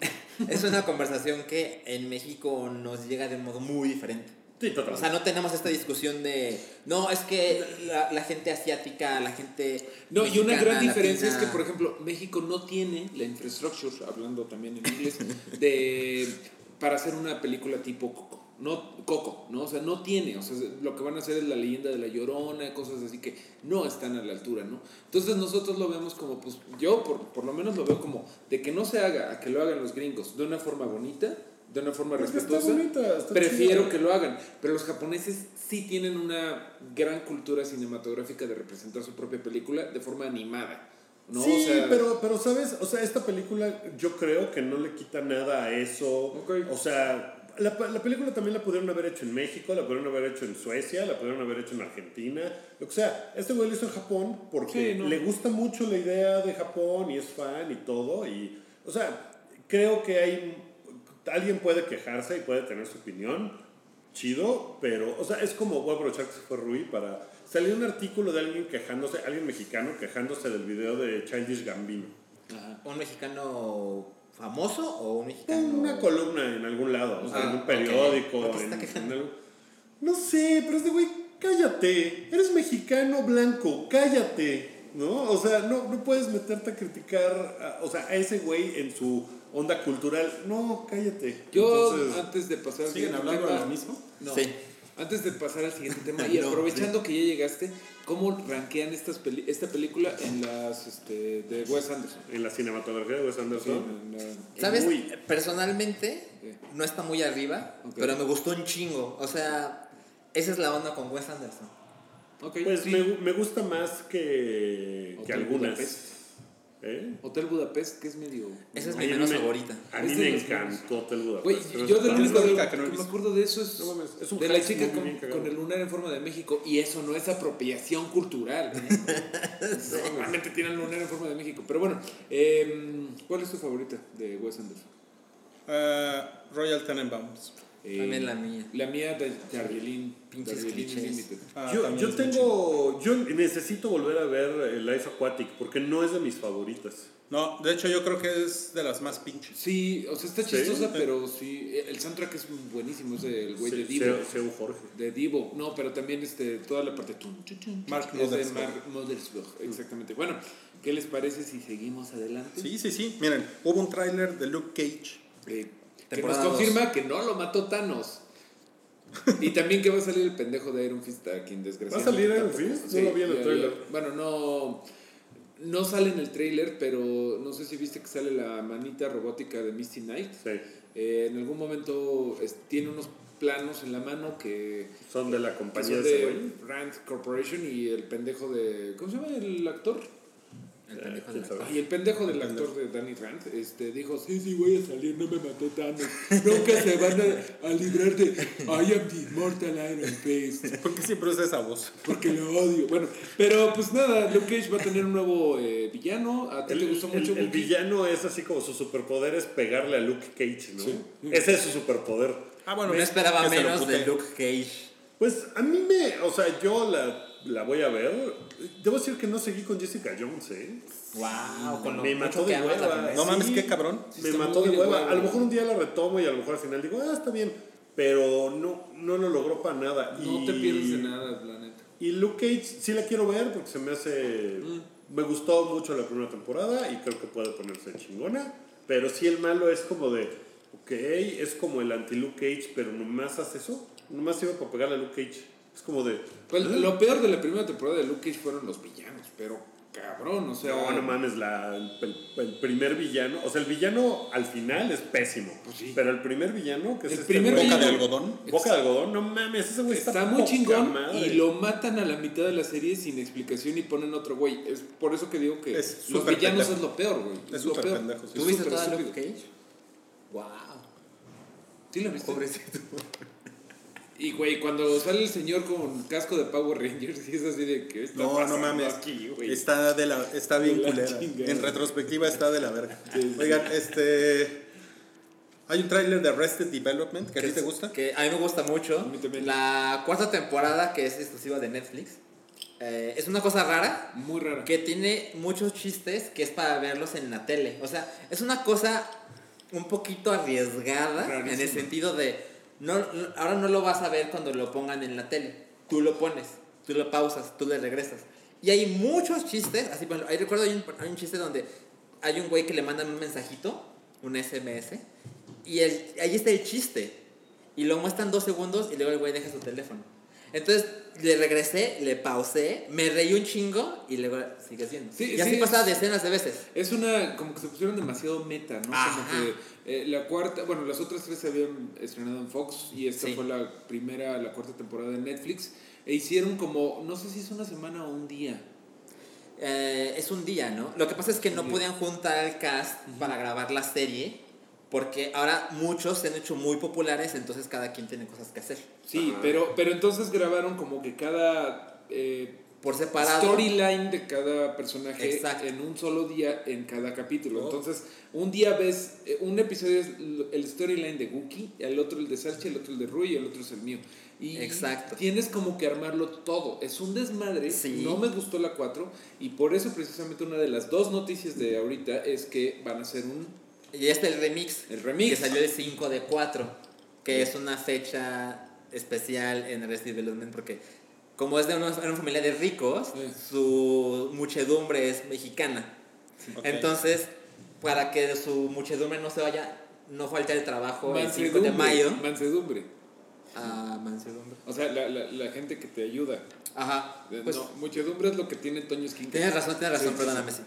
es una conversación que en México nos llega de un modo muy diferente. Sí. O sea, no tenemos esta discusión de, no, es que la, la gente asiática, la gente... No, y una gran diferencia es que, por ejemplo, México no tiene la infrastructure, hablando también en inglés, de para hacer una película tipo Coco. No, Coco, ¿no? O sea, no tiene. O sea, lo que van a hacer es la leyenda de la llorona, cosas así que no están a la altura, ¿no? Entonces nosotros lo vemos como, pues, yo por, por lo menos lo veo como de que no se haga a que lo hagan los gringos de una forma bonita, de una forma Porque está respetuosa. bonita, está prefiero chida. que lo hagan. Pero los japoneses sí tienen una gran cultura cinematográfica de representar su propia película de forma animada. ¿no? Sí, O sea, pero, pero sabes, o sea, esta película yo creo que no le quita nada a eso. Ok. O sea, la, la película también la pudieron haber hecho en México, la pudieron haber hecho en Suecia, la pudieron haber hecho en Argentina, lo que sea. Este güey lo hizo en Japón porque Sí, no. le gusta mucho la idea de Japón y es fan y todo. Y, o sea, creo que hay. Alguien puede quejarse y puede tener su opinión, chido, pero, o sea, es como, voy a aprovechar que se fue Rui para. Salió un artículo de alguien quejándose, alguien mexicano quejándose del video de Childish Gambino. ajá. ¿Un mexicano famoso o un mexicano...? Una columna en algún lado, o sea, Ah, en un ok. periódico. ¿Por qué se en- está quejando? en algo- No sé, pero es de güey, cállate. Eres mexicano blanco, cállate. ¿No? O sea, no, no puedes meterte a criticar a, o sea, a ese güey en su onda cultural. No, cállate. Yo, Entonces, antes de pasar al ¿Siguen hablando de lo mismo? No. Sí. Antes de pasar al siguiente tema, y No, aprovechando que ya llegaste, ¿cómo rankean estas peli- esta película en las este, de Wes Anderson? en la cinematografía de Wes Anderson. En la- ¿Sabes? Muy- Personalmente, Sí. no está muy arriba, pero me gustó un chingo. O sea, esa es la onda con Wes Anderson. Pues sí. me, me gusta más que, que algunas. ¿Eh? Hotel Budapest, que es medio... Esa es A mi mí menos me- favorita. A mí me encantó Hotel Güey, Budapest. pero yo del único la de- única que, que no he me acuerdo de eso es, No mames, es un de la chica con, el lunar en forma de México y eso no es apropiación cultural. ¿eh? Normalmente tienen el lunar en forma de México. Pero bueno, em, ¿cuál es tu favorita de Wes Anderson? Eh, Royal Tenenbaums. Eh, También la mía. La mía de Darjeeling. Pinches Darjeeling clichés. Limited. Ah, yo, yo tengo. Yo necesito volver a ver eh, Life Aquatic porque no es de mis favoritas. No, de hecho yo creo que es de las más pinches. Sí, o sea, está Sí. chistosa, pero sí. El soundtrack es buenísimo, es del güey de Se- Divo. Seu- Seu Jorge. De Divo, no, pero también este, toda la parte. Mark es de. Mark Mothersbaugh, exactamente. Bueno, ¿qué les parece si seguimos adelante? Sí, sí, sí. Miren, hubo un tráiler de Luke Cage. Eh, que nos Temporada dos. confirma que no lo mató Thanos. y también que va a salir el pendejo de Iron Fist, a quien desgraciadamente. ¿Va a salir Iron Fist? No lo vi en el ya- Bueno, no. No sale en el trailer, pero no sé si viste que sale la manita robótica de Misty Knight. Sí. Eh, en algún momento es- tiene unos planos en la mano que, Son de la compañía de. Rand Corporation y el pendejo de. ¿Cómo se llama el actor? El pendejo sabe. Ay, el pendejo del actor de Danny Rand este, dijo, sí, sí, voy a salir, no me mató Thanos. Nunca se van a, a librar de I am the immortal Iron Fist. ¿Por qué siempre usa esa voz? Porque lo odio. Bueno, pero pues nada, Luke Cage va a tener un nuevo eh, villano. A ti El, te gustó mucho el villano es así como su superpoder es pegarle a Luke Cage, ¿no? Ese es su superpoder. Ah, bueno. No esperaba menos de. Luke Cage. Pues a mí me, o sea, yo la, la voy a ver. Debo decir que no seguí con Jessica Jones, ¿eh? Wow, con lo Me mató de hueva. No mames, qué cabrón. me mató de hueva. A lo mejor un día la retomo y a lo mejor al final digo, ah, está bien. Pero no, no lo logró para nada. No y, te pierdes de nada, la neta. Y Luke Cage sí la quiero ver porque se me hace. Me gustó mucho la primera temporada y creo que puede ponerse chingona. Pero sí, el malo es como de. Ok, es como el anti-Luke Cage, pero nomás hace eso. Nomás sirve para pegarle a Luke Cage. Es como de. Pues, lo peor de la primera temporada de Luke Cage fueron los villanos, pero cabrón, o sea... No, no mames, la, el, el primer villano. O sea, el villano al final es pésimo. Pues sí. Pero el primer villano, que es El este primer Boca de algodón. Boca de algodón, no mames, ese güey está, Está muy chingón madre. y lo matan a la mitad de la serie sin explicación y ponen otro güey. Es por eso que digo que Es los villanos pendejo. es lo peor, güey. Es lo súper peor. pendejo, sí. Es ¿Tú viste toda Luke. Cage? Wow. Sí, la viste. Pobrecito. Y güey, cuando sale el señor con casco de Power Rangers y es así de que está No, no mames. aquí, güey. Está, de la, está bien la culera. chingada. En retrospectiva está de la verga. Sí, sí. Oigan, este. Hay un tráiler de Arrested Development que a ti te gusta. Que a mí me gusta mucho. A mí también. La cuarta temporada, que es exclusiva de Netflix, eh, es una cosa rara Muy rara. que tiene muchos chistes que es para verlos en la tele. O sea, es una cosa un poquito arriesgada en el sentido de no, ahora no lo vas a ver cuando lo pongan en la tele. Tú lo pones, tú lo pausas, tú le regresas. Y hay muchos chistes, así por ejemplo, ahí recuerdo hay un, hay un chiste donde hay un güey que le mandan un mensajito, un SMS, y el, ahí está el chiste. Y lo muestran dos segundos y luego el güey deja su teléfono. Entonces le regresé, le pausé, me reí un chingo y luego sigue siendo. Sí, y así sí, pasa es- decenas de veces. Es una, como que se pusieron demasiado meta, ¿no? Ajá. Como que eh, la cuarta, bueno, las otras tres se habían estrenado en Fox y esta Sí. fue la primera, la cuarta temporada de Netflix. E hicieron como, no sé si es una semana o un día. Eh, es un día, ¿no? Lo que pasa es que no día. podían juntar al cast para grabar la serie porque ahora muchos se han hecho muy populares, entonces cada quien tiene cosas que hacer. Sí, pero, pero entonces grabaron como que cada eh, Por separado. storyline de cada personaje Exacto. en un solo día en cada capítulo. Oh. Entonces, un día ves, eh, un episodio es el storyline de Wookiee, el otro el de Salchi, el otro el de Rui y el otro es el mío. Y Exacto. tienes como que armarlo todo. Es un desmadre. Sí. No me gustó la 4 y por eso precisamente una de las dos noticias de ahorita es que van a hacer un Y este el remix. El remix. Que salió el 5 de 4. Que es una fecha especial en Arrested Development porque como es de una, una familia de ricos, Sí. su muchedumbre es mexicana. Entonces, para que su muchedumbre no se vaya, no falte el trabajo el 5 de mayo. Mansedumbre. Ah, mansedumbre. O sea, la, la, la gente que te ayuda. Ajá. Pues, no, muchedumbre es lo que tiene Toño Esquinca. Tienes razón, tienes razón, sí, perdóname. Sí.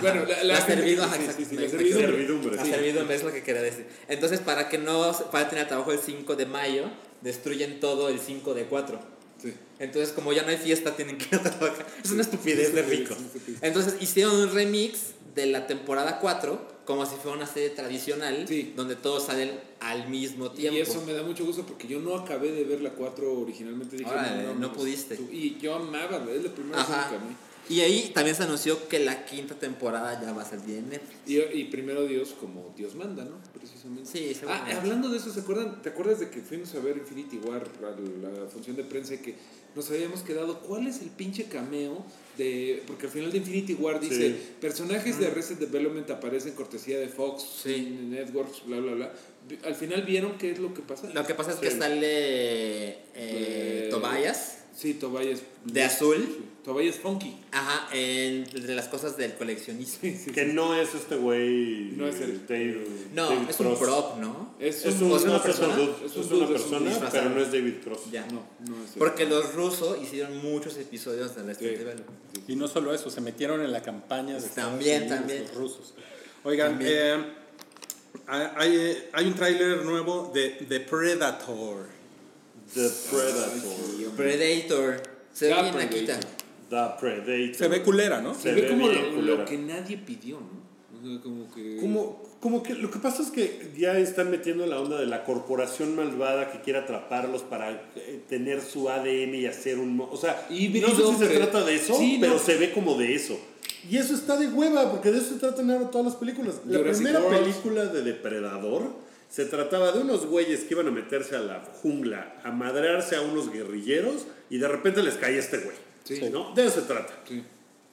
Bueno, la- la gente- servido, sí, sí, la servidumbre. Servidumbre. La servidumbre es lo que quería decir. Entonces, para que no falten al trabajo el 5 de mayo, destruyen todo el 5 de 4. Sí. Entonces, como ya no hay fiesta, tienen que ir a trabajar. Es una estupidez de rico. Entonces, hicieron un remix de la temporada 4, como si fuera una serie tradicional, Sí. donde todos salen al mismo tiempo. Y eso me da mucho gusto porque yo no acabé de ver la 4 originalmente. Dije, Órale, no pudiste. tú- Y yo amaba, es la primera Ajá. serie que amé. Y ahí también se anunció que la quinta temporada ya va a salir en Netflix. Y, y primero Dios como Dios manda, ¿no? Precisamente. Sí, Ah, hablando de eso, ¿se acuerdan? ¿te acuerdas de que fuimos a ver Infinity War a la función de prensa y que nos habíamos quedado? ¿Cuál es el pinche cameo de.? Porque al final de Infinity War dice: Sí. personajes de Arrested Development aparecen cortesía de Fox, Sí. Networks, bla, bla, bla. Al final vieron qué es lo que pasa. Lo que pasa es que sale eh, Eh, Tobias Sí, Tobias. de azul. Sí, Tobias Funky. Ajá, en, de las cosas del. Sí, sí, Que sí. no es este güey. No es el- Dave- No, David es un prop, ¿no? Es, Es, un, un- ¿o es una no, persona? Es Es, un una dude, es un persona, pero no es David Cross. Ya. No, no es. Porque los rusos hicieron muchos episodios de Sí. Development. Y no solo eso, se metieron en la campaña de Estados También, Unidos, también. los rusos. Oigan, También. eh, Hay, hay- hay un tráiler nuevo de The Predator. The Predator. Predator. Se ve bien. Akita. The Predator. Se ve culera, ¿no? Se Se ve ve como lo, culera. lo que nadie pidió, ¿no? O sea, como que. Como, como que lo que pasa es que ya están metiendo la onda de la corporación malvada que quiere atraparlos para eh, tener su ADN y hacer un... O sea, Híbrido, no sé si se pero- trata de eso, Sí, pero no. se ve como de eso. Y eso está de hueva, porque de eso se tratan ahora todas las películas. La Jurassic primera World. película de Depredador se trataba de unos güeyes que iban a meterse a la jungla, a madrearse a unos guerrilleros, y de repente les cae este güey. Sí. ¿no? De eso se trata. Sí.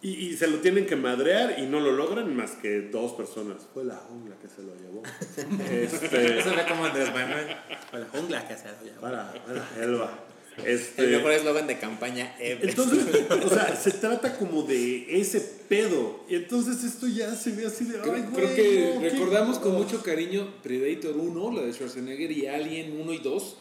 Y, y se lo tienen que madrear y no lo logran más que dos personas. Fue la jungla que se lo llevó. este, Se ve como Andrés Manuel. La jungla que se lo lleva. para, para Elba. El Este, mejor eslogan de campaña ever. entonces, o sea, se trata como de ese pedo. Y entonces esto ya se ve así de. Creo, Ay, creo güey, que no, recordamos con mucho cariño Predator 1, la de Schwarzenegger, y Alien 1 y 2,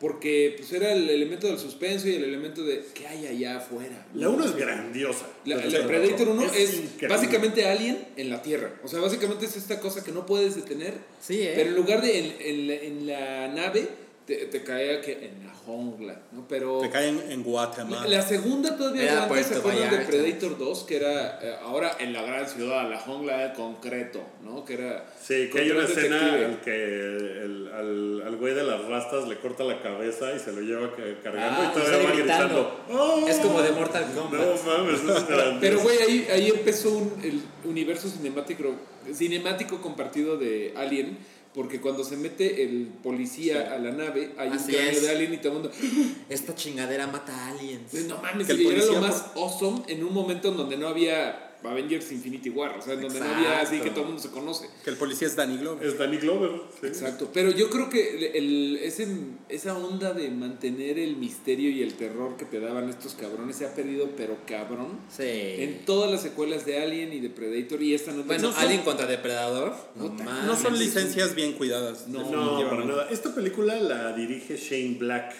porque pues era el elemento del suspenso y el elemento de qué hay allá afuera. La 1 es grandiosa. La, La Predator 1 es, increíble. básicamente Alien en la Tierra. O sea, básicamente es esta cosa que no puedes detener. Sí, ¿eh? Pero en lugar de en, en la, en la nave, te, te cae que en la jungla, ¿no? Pero... Te caen en Guatemala. La, la segunda todavía Era aguanta, ¿se acuerdan de. Predator 2? Que era eh, ahora en la gran ciudad, la jungla de concreto, ¿no? Que era... Sí, que hay una escena en que el, al, al güey de las rastas le corta la cabeza y se lo lleva ca- cargando Ah, y todavía va gritando. "Oh". Es como de Mortal Kombat. No mames, es. Pero, güey, ahí, ahí empezó un, el universo cinemático, cinemático compartido de Alien, porque cuando se mete el policía a la nave, hay Así un cráneo de Alien y todo el mundo... Esta chingadera mata a aliens. No mames, Que el era lo más awesome en un momento en donde no había Avengers Infinity War, o sea, en donde no había así que todo el mundo se conoce. Que el policía es Danny Glover. Es Danny Glover. sí. Exacto, pero yo creo que el, el- ese, esa onda de mantener el misterio y el terror que te daban estos cabrones se ha perdido, pero cabrón. Sí. En todas las secuelas de Alien y de Predator y esta no Bueno, no, Alien contra Depredador. No. No son licencias bien cuidadas. No, No, para definitivamente. nada. Esta película la dirige Shane Black,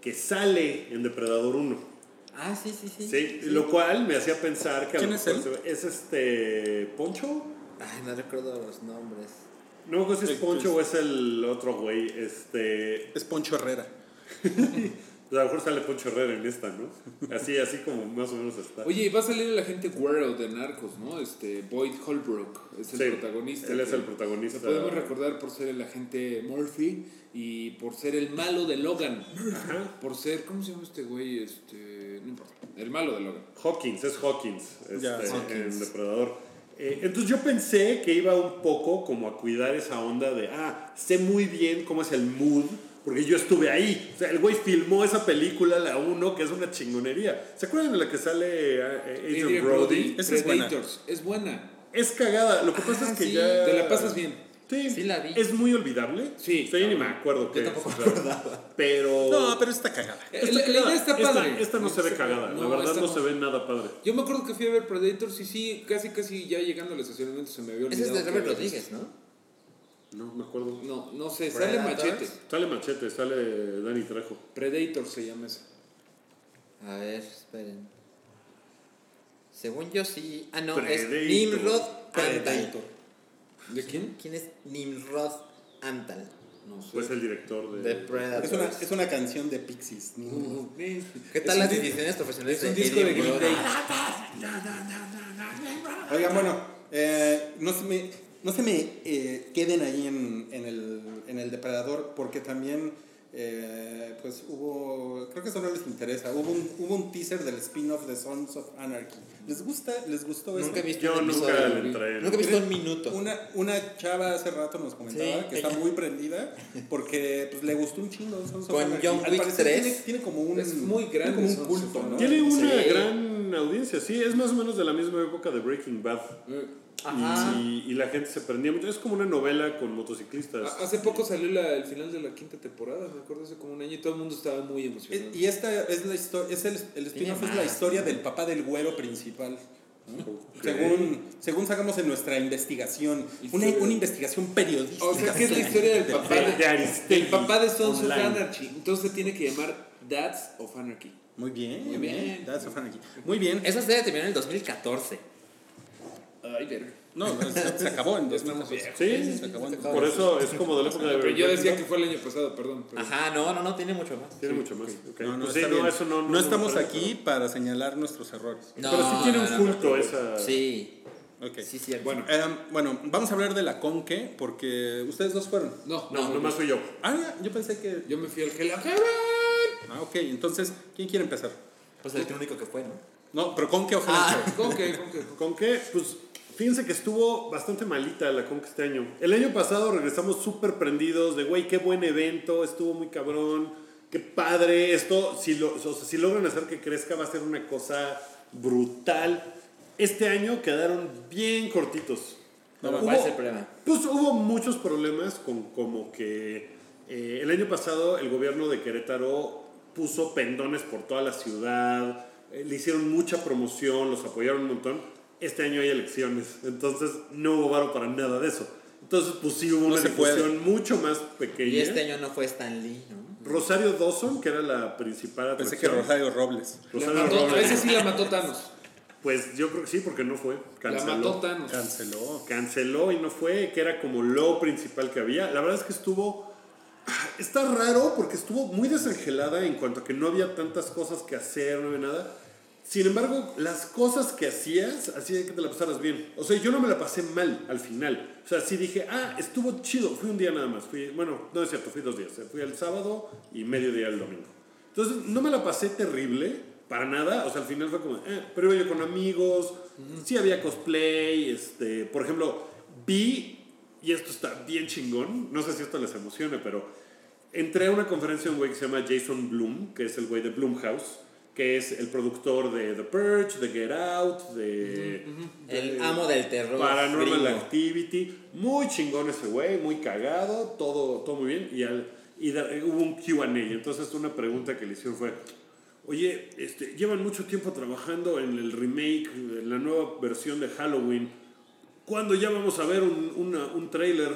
que sale en Depredador 1. Ah, sí, sí, sí. Sí, lo cual me hacía pensar que a lo ¿Quién es mejor él? se ve- es este Poncho. Ay, no recuerdo los nombres. No me acuerdo si es El- Poncho o es el otro güey. Este. Es Poncho Herrera. A lo mejor sale Poncho Herrera en esta, ¿no? Así, así como más o menos está. Oye, y va a salir el agente Guerrero de Narcos, ¿no? Este, Boyd Holbrook es el Sí, protagonista. Él es el protagonista. Lo podemos recordar por ser el agente Murphy y por ser el malo de Logan. Ajá. Por ser, ¿cómo se llama este güey? Este, no importa. El malo de Logan. Hawkins, es Hawkins, este, Ya, Hawkins. en Depredador. Eh, entonces yo pensé que iba un poco como a cuidar esa onda de, ah, sé muy bien cómo es el mood, porque yo estuve ahí. O sea, el güey filmó esa película, la 1, que es una chingonería. ¿Se acuerdan de la que sale eh, Adrian Adrian Brody? Esa es buena. Es buena. Es cagada, lo que pasa Ah, es que sí. ya... Te la pasas bien. Sí, Sí la vi. Es muy olvidable. Sí. Yo ni me acuerdo qué Yo es, tampoco me acordaba. Pero... No, pero está cagada. Está la, la idea está padre. Esta, no se ve cagada, la No, verdad esta no, no. se ve nada padre. Yo me acuerdo que fui a ver Predators y sí, casi casi ya llegando al estacionamiento se me había Ese olvidado. es de que Robert Rodríguez, ¿no? No, me acuerdo. No, no sé, sale. Machete. Sale Machete, sale Dani Trejo. Predator se llama ese. A ver, esperen. Según yo sí. Ah, no, Predator. es Nimrod. Predator. ¿De quién? ¿Quién es Nimrod Antal? No sé. Pues el director de... De Predator. Es una, es una canción de Pixies. ¿Qué tal las decisiones profesionales Es un de disco de Green? Day. Oigan, bueno, eh, no se me, no se me eh, queden ahí en, en el, en el depredador porque también eh, pues hubo, creo que eso no les interesa, hubo un, hubo un teaser del spin-off de Sons of Anarchy. ¿Les gusta? ¿Les gustó eso? Nunca he visto Yo un nunca episodio. le entré. Nunca he visto un minuto. Una, una chava hace rato nos comentaba Sí, que está ella. muy prendida porque pues, le gustó un chingo Sons of Con Anarchy. John Wick parecer 3. Tiene, tiene como un, Es muy tiene grande como un culto, ¿no? Tiene una Sí. gran audiencia, sí, es más o menos de la misma época de Breaking Bad. Eh, Ajá. Y, y la gente se prendía mucho. Es como una novela con motociclistas. a- Hace poco salió la- el final de la quinta temporada, me acuerdo hace como un año y todo el mundo estaba muy emocionado. Y esta es la historia, es el, el spin-off es la historia del papá del güero principal. ¿no? Ok. Según, según sacamos en nuestra investigación, una, una investigación periodística. O sea, que es la historia del papá de- de, del papá de Sons of. Anarchy. Entonces se tiene que llamar Dads of Anarchy. Muy bien, Muy bien. That's so fun aquí. Muy bien. Esa serie terminó en el 2014. Ay, verga. No, se, se acabó en Ya estamos 2014. viejos. Sí, se acabó en por eso es como de la época de Pero yo decía que fue el año pasado, perdón. pero- Ajá, no, no, no, tiene mucho más. Tiene mucho más. ok. No, no, Pues sí, no, eso no, No no estamos aquí para señalar nuestros errores. No, Pero sí tiene no, un no, culto no. esa. Sí, Ok. sí, cierto. Bueno, Eh, bueno, vamos a hablar de la Conque porque ustedes dos fueron. no, No, nomás fui yo. Ah, yo pensé que. Yo me fui al Hell. Ah, ok, entonces, ¿quién quiere empezar? Pues el único que fue, ¿no? No, pero Conque ojalá. Ah. ¿Con qué? ¿Con qué? ¿Con qué? Pues fíjense que estuvo bastante malita la Conca este año. El año pasado regresamos súper prendidos de, güey, qué buen evento, estuvo muy cabrón, qué padre. Esto, si, lo, o sea, si logran hacer que crezca, va a ser una cosa brutal. Este año quedaron bien cortitos. No, Hubo- ¿cuál es el problema? Pues hubo muchos problemas con como que eh, el año pasado el gobierno de Querétaro puso pendones por toda la ciudad, eh, le hicieron mucha promoción, los apoyaron un montón. Este año hay elecciones, entonces no hubo varo para nada de eso. Entonces pues sí hubo No una difusión mucho más pequeña. Y este año no fue Stan Lee, ¿no? Rosario Dawson, que era la principal Pensé que atracción. Rosario Robles. La Rosario mató, a Robles. ese sí la mató Thanos. Pues yo creo que sí, porque no fue. La Canceló. mató Thanos. Canceló. canceló y no fue, que era como lo principal que había. La verdad es que estuvo... Está raro porque estuvo muy desangelada en cuanto a que no había tantas cosas que hacer, no había nada. Sin embargo, las cosas que hacías, hacía que te la pasaras bien. O sea, yo no me la pasé mal al final. O sea, sí dije, ah, estuvo chido. Fui un día nada más. Fui, bueno, no es cierto, fui dos días. Fui el sábado y medio día el domingo. Entonces, no me la pasé terrible, para nada. O sea, al final fue como, eh, pero iba yo con amigos, sí había cosplay, este, por ejemplo, vi, y esto está bien chingón, no sé si esto les emociona, pero entré a una conferencia de un güey que se llama Jason Bloom, que es el güey de Bloomhouse, que es el productor de The Purge, de Get Out, de... El de amo del terror. Paranormal gringo. Activity. Muy chingón ese güey, muy cagado, todo, todo muy bien. Y, al, y da- hubo un QA. Entonces, una pregunta que le hicieron fue: Oye, este, llevan mucho tiempo trabajando en el remake, en la nueva versión de Halloween. ¿Cuándo ya vamos a ver un, una- un trailer?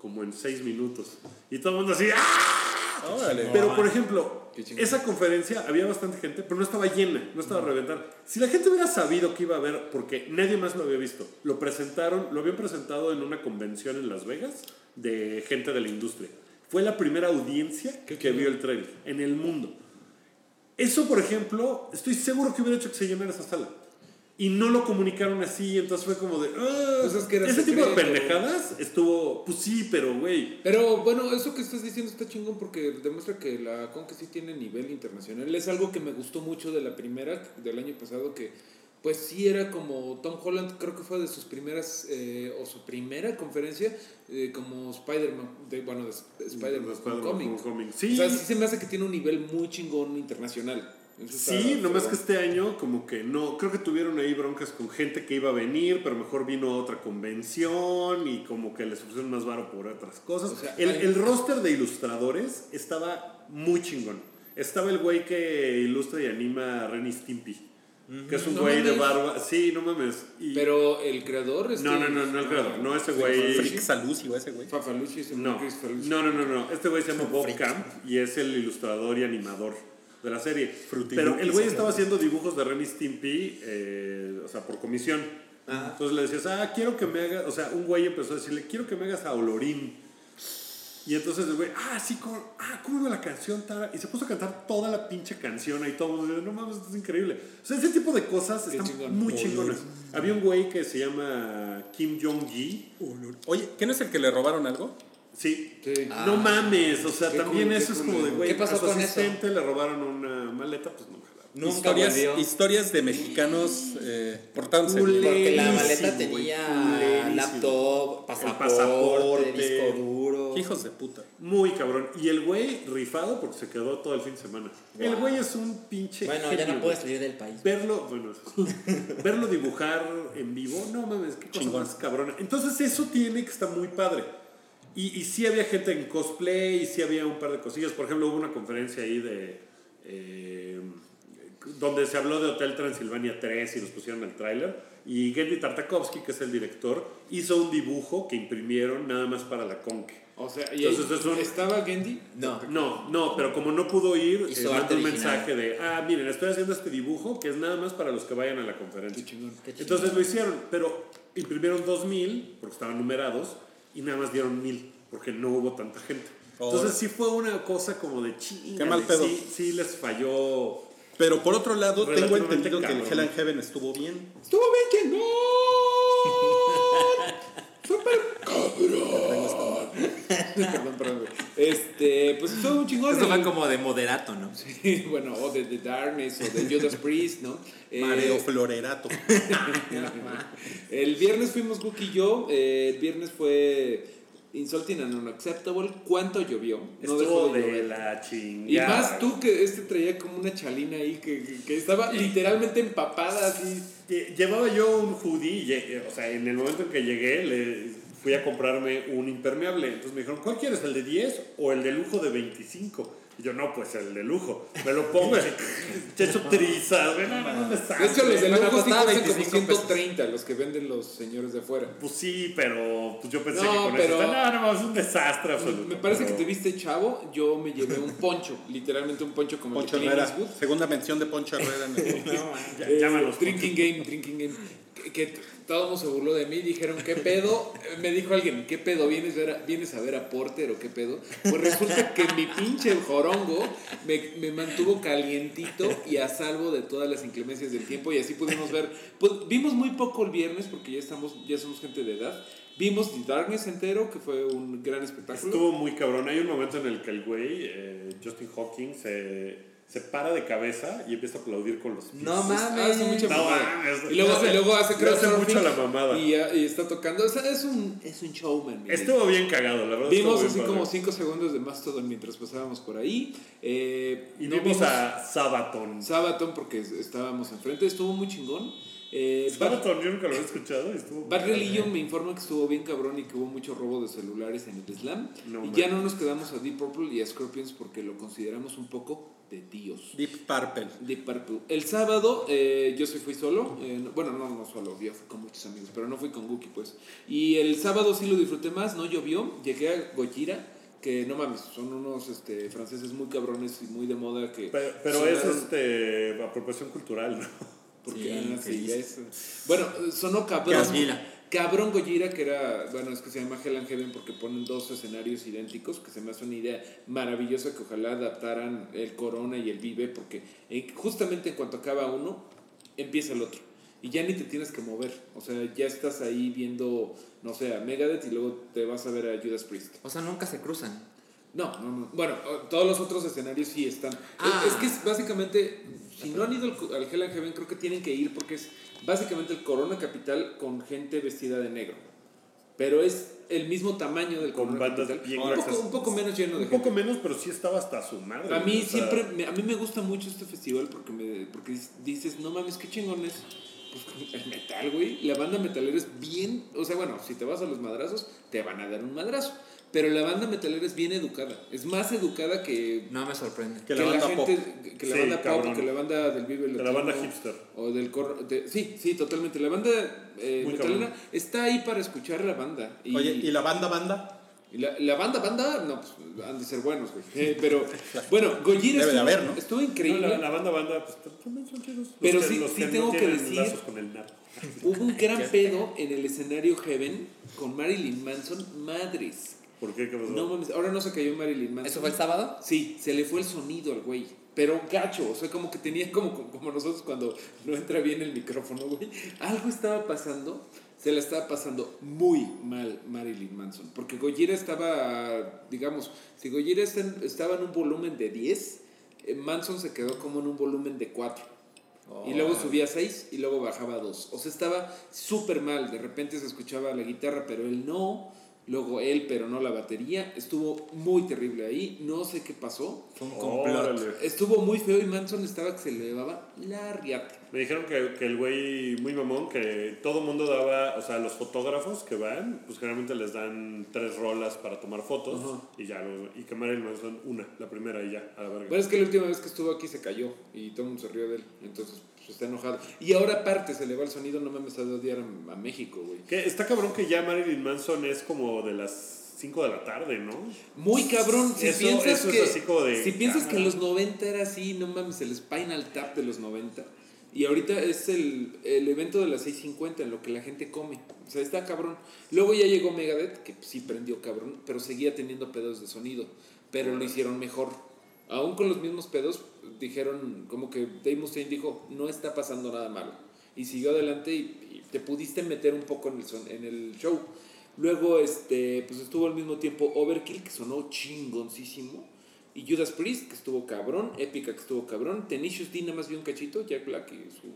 Como en seis minutos. Y todo el mundo así, ¡ah! Órale. Pero, por ejemplo. Esa conferencia había bastante gente, pero no estaba llena, no estaba a reventar. Si la gente hubiera sabido que iba a haber, porque nadie más lo había visto, lo presentaron, lo habían presentado en una convención en Las Vegas de gente de la industria. Fue la primera audiencia que, vio el trailer en el mundo. Eso, por ejemplo, estoy seguro que hubiera hecho que se llenara esa sala. Y no lo comunicaron así, entonces fue como de... "Ah". Pues es que era Ese tipo de pendejadas estuvo... Pues sí, pero güey. Pero bueno, eso que estás diciendo está chingón porque demuestra que la Conque sí tiene nivel internacional. Es algo que me gustó mucho de la primera, del año pasado, que pues sí era como Tom Holland, creo que fue de sus primeras, eh, o su primera conferencia, eh, como Spider-Man, de, bueno, de, de Spider-Man. Homecoming. O Sí, sea, sí se me hace que tiene un nivel muy chingón internacional. Sí, nomás que este año como que no, creo que tuvieron ahí broncas con gente que iba a venir, pero mejor vino a otra convención y como que les ofrecieron más varo por otras cosas. O sea, el, hay- el roster de ilustradores estaba muy chingón. Estaba el güey que ilustra y anima a Renny Stimpy, que es un No güey de mames. barba. Sí, no mames. Y- Pero el creador... Este, no, no, no, no el creador, no ese güey. Frick Salusi o ese güey. Fafalucci, ese No, no, no, no, no. Este güey se llama Bob Freak. Camp y es el ilustrador y animador de la serie. Pero el güey estaba haciendo dibujos de Ren y Stimpy, eh, o sea, por comisión. Entonces le decías, ah, quiero que me hagas, o sea, un güey empezó a decirle, quiero que me hagas a Olorín. Y entonces el güey, ah, sí, ¿cómo, ah, ¿cómo la canción? Tara? Y se puso a cantar toda la pinche canción ahí todo mundo, no mames, esto es increíble. O sea, ese tipo de cosas Qué están chingón. muy chingonas. Había un güey que se llama Kim Jong-gi. Oye, ¿qué no es el que le robaron algo? Sí. Sí. No mames, o sea, también cool, eso es cool. como de, güey, ¿Qué pasó a su con eso? asistente le robaron una maleta, pues la Nunca historias, historias de mexicanos eh, portándose. Porque la maleta tenía laptop, pasaporte, pasaporte. disco duro. Hijos de puta. Muy cabrón. Y el güey rifado porque se quedó todo el fin de semana. El güey es un pinche. Bueno, ya no puedes güey. salir del país. Verlo, bueno, verlo dibujar en vivo, no mames, qué cosa Chingón. más cabrona. Entonces eso tiene que estar muy padre. Y, y sí había gente en cosplay, y sí había un par de cosillas. Por ejemplo, hubo una conferencia ahí de... eh, donde se habló de Hotel Transilvania 3 y nos pusieron el tráiler. Y Gendy Tartakovsky, que es el director, hizo un dibujo que imprimieron nada más para la Conque. O sea, y Entonces es un- estaba Gendy. No. No, no, pero como no pudo ir, eh, mandó un mensaje de, ah, miren, estoy haciendo este dibujo que es nada más para los que vayan a la conferencia. Qué chingón. Qué chingón. Entonces lo hicieron, pero imprimieron 2000 porque estaban numerados y nada más dieron 1000 porque no hubo tanta gente. Oh. Entonces sí fue una cosa como de chinga. Qué mal pedo. Sí, sí les falló. Pero por otro lado, tengo entendido que el. Hell and Heaven estuvo bien. Estuvo bien chingón. Cabrón. perdón. Este, pues estuvo un chingón. El- fue como de moderato, ¿no? Sí, bueno, o de The Darkness o de Judas Priest, ¿no? Eh, Mareo Florerato. El viernes fuimos Cook y yo. eh, el viernes fue Insulting and Unacceptable. ¿Cuánto llovió? No dejó de de llover. la chingada. Y más tú que este traía como una chalina ahí que, que- que estaba literalmente empapada así. Lle- Llevaba yo un hoodie, eh, o sea, en el momento en que llegué, le fui a comprarme un impermeable. Entonces me dijeron, ¿cuál quieres, el de 10 o el de lujo de 25? Y yo, no, pues el de lujo. Me lo pongo así, te echo trizas, ven, no, no, no, De hecho, los de lujo sí cuestan como 25 pesos. 130, los que venden los señores de afuera. Pues sí, pero pues yo pensé No, que con pero- eso, no, no, es un desastre absoluto. Me parece pero- que te viste chavo. Yo me llevé un poncho, literalmente un poncho como Poncho el de. Segunda mención de Poncho Herrera en el Ya- Eh, llámanos. drinking game, drinking game. Que, todo se burló de mí. Dijeron, ¿qué pedo? Eh, Me dijo alguien, ¿qué pedo? ¿Vienes, ¿Vienes a ver a Porter o qué pedo? Pues resulta que mi pinche jorongo me, me mantuvo calientito y a salvo de todas las inclemencias del tiempo. Y así pudimos ver. pues, vimos muy poco el viernes porque ya, estamos, ya somos gente de edad. Vimos The Darkness entero, que fue un gran espectáculo. Estuvo muy cabrón. Hay un momento en el que el güey, eh, Justin Hawking, se, se para de cabeza y empieza a aplaudir con los pies. No Ah, hace mucha mames. No mames. Y luego, hace- y luego hace hace mucho la mamada. Y, ah, y está tocando. O sea, es un, es un showman. Estuvo bien cagado, la verdad. Vimos así como padre. 5 segundos de Mastodon mientras pasábamos por ahí. Eh, Y no vimos a Sabaton. Sabaton porque es- estábamos enfrente. Estuvo muy chingón. Eh, Bad, Sabaton, yo nunca lo había escuchado. estuvo Bad Religion me informa que estuvo bien cabrón y que hubo mucho robo de celulares en el slam. No y ya mames. no nos quedamos a Deep Purple y a Scorpions porque lo consideramos un poco de tíos. Deep Purple. Deep Purple. El sábado eh, yo sí fui solo. eh, no- bueno, no, no solo, yo fui con muchos amigos, pero no fui con Guki, pues. Y el sábado sí lo disfruté más, no llovió. Llegué a Gojira, que no mames, son unos este, franceses muy cabrones y muy de moda que. Pero, pero es este, apropiación cultural, ¿no? porque, Sí, ah, sí, es- Bueno, sonó cabrón. Gojira. Cabrón Gojira, que era, bueno, es que se llama Hell and Heaven porque ponen dos escenarios idénticos, que se me hace una idea maravillosa que ojalá adaptaran el Corona y el Vive, porque eh, justamente en cuanto acaba uno, empieza el otro. Y ya ni te tienes que mover. O sea, ya estás ahí viendo, no sé, a Megadeth y luego te vas a ver a Judas Priest. O sea, nunca se cruzan. No, no, no. Bueno, todos los otros escenarios sí están. Ah. Es, es que es básicamente, si no han ido al, al Hell and Heaven, creo que tienen que ir porque es básicamente el Corona Capital con gente vestida de negro. Pero es el mismo tamaño del Con Corona bandas Capital. bien un, poco, un poco menos lleno de Un gente. poco menos, pero sí estaba hasta su madre. A mí o sea, siempre, me, a mí me gusta mucho este festival porque, me, porque dices, no mames, qué chingón es. Pues, el metal, güey. La banda metalera es bien, o sea, bueno, si te vas a los madrazos, te van a dar un madrazo. Pero la banda metalera es bien educada. Es más educada que, No me sorprende. Que la banda pop. gente, que la Sí, banda cabrón. pop, que la banda del Vive De la banda hipster. O del cor- de- sí, sí, totalmente. La banda eh, metalera cabrón. está ahí para escuchar la banda. Y, Oye, ¿y la banda banda? y la, la banda, banda, no, pues han de ser buenos, güey. Eh, pero, bueno, Gojira Debe de estuvo, haber, ¿no? estuvo No, increíble. la, la banda banda, pues también son chidos. Los Pero que- sí- los sí que tengo no que decir-. Hubo un gran pedo en el escenario Heaven con Marilyn Manson, madres. ¿Por qué? ¿Qué pasó? No mames, ahora no se cayó Marilyn Manson. ¿Eso fue el sábado? Sí, se le fue el sonido al güey. Pero gacho, o sea, como que tenía como, como nosotros cuando no entra bien el micrófono, güey. Algo estaba pasando, se la estaba pasando muy mal Marilyn Manson. Porque Gojira estaba, digamos, si Gojira estaba en un volumen de 10, eh, Manson se quedó como en un volumen de 4. Y luego subía a 6 y luego bajaba a 2. O sea, estaba súper mal. De repente se escuchaba la guitarra, pero él no. Luego él, pero no la batería. Estuvo muy terrible ahí. No sé qué pasó. Fue un complot. Órale. Estuvo muy feo y Manson estaba que se le llevaba la riata. Me dijeron que, que el güey muy mamón, que todo mundo daba, o sea, los fotógrafos que van, pues generalmente les dan tres rolas para tomar fotos Ajá. y ya, lo- y que Marilyn Manson una, la primera y ya, a la verga. Bueno, es que la última vez que estuvo aquí se cayó y todo el mundo se rió de él. Entonces, está enojado. Y ahora aparte se le va el sonido, no mames, de odiar a, a México, güey. Que está cabrón que ya Marilyn Manson es como de las 5 de la tarde, ¿no? Muy cabrón. Si Eso- piensas eso es que, así como de, si piensas que en los 90 era así, no mames, el Spinal Tap de los 90. Y ahorita es el, el evento de las 6.50 en lo que la gente come. O sea, está cabrón. Luego ya llegó Megadeth, que sí prendió cabrón, pero seguía teniendo pedos de sonido. Pero lo hicieron mejor. Aún con los mismos pedos, dijeron, como que Dave Mustaine dijo, no está pasando nada malo. Y siguió adelante y, y te pudiste meter un poco en el, son- en el show. Luego, este, pues estuvo al mismo tiempo Overkill, que sonó chingoncísimo. Y Judas Priest, que estuvo cabrón. Épica, que estuvo cabrón. Tenacious D, nada más vi un cachito. Jack Black y su...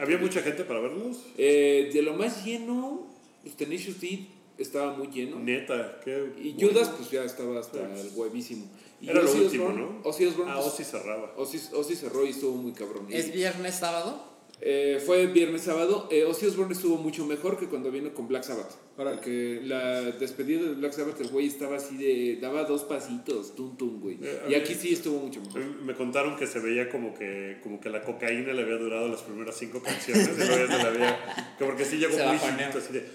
¿Había mucha gente para verlos? Eh, de lo más lleno, pues Tenacious D estaba muy lleno. Neta, qué. Y bueno. Judas, pues ya estaba hasta el huevísimo. Y Era lo Ozzy último, ¿no? Ozzy Osbourne, Ah, pues, Ozzy cerraba. Ozzy, Ozzy cerró y estuvo muy cabrón. ¿Es viernes, sábado? eh, fue viernes, sábado. Eh, Ozzy Osbourne estuvo mucho mejor que cuando vino con Black Sabbath. Órale. Porque la despedida de Black Sabbath, el güey estaba así de. daba dos pasitos, tum tum, güey. Eh, y mí- aquí sí estuvo mucho mejor. Me contaron que se veía como que, como que la cocaína le había durado las primeras cinco canciones. y luego ya se la había. Que porque sí llegó muy chiquito, así de.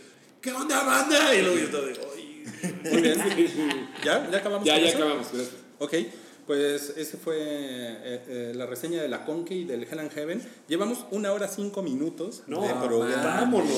¿Qué onda, banda? Y luego yo estaba de. "Ay". Muy bien. ¿Ya? ¿Ya acabamos Ya, con ya eso? acabamos, gracias. Ok, pues ese fue eh, eh, la reseña de la Conky y del Hell and Heaven. Llevamos una hora cinco minutos No, de programa. vámonos.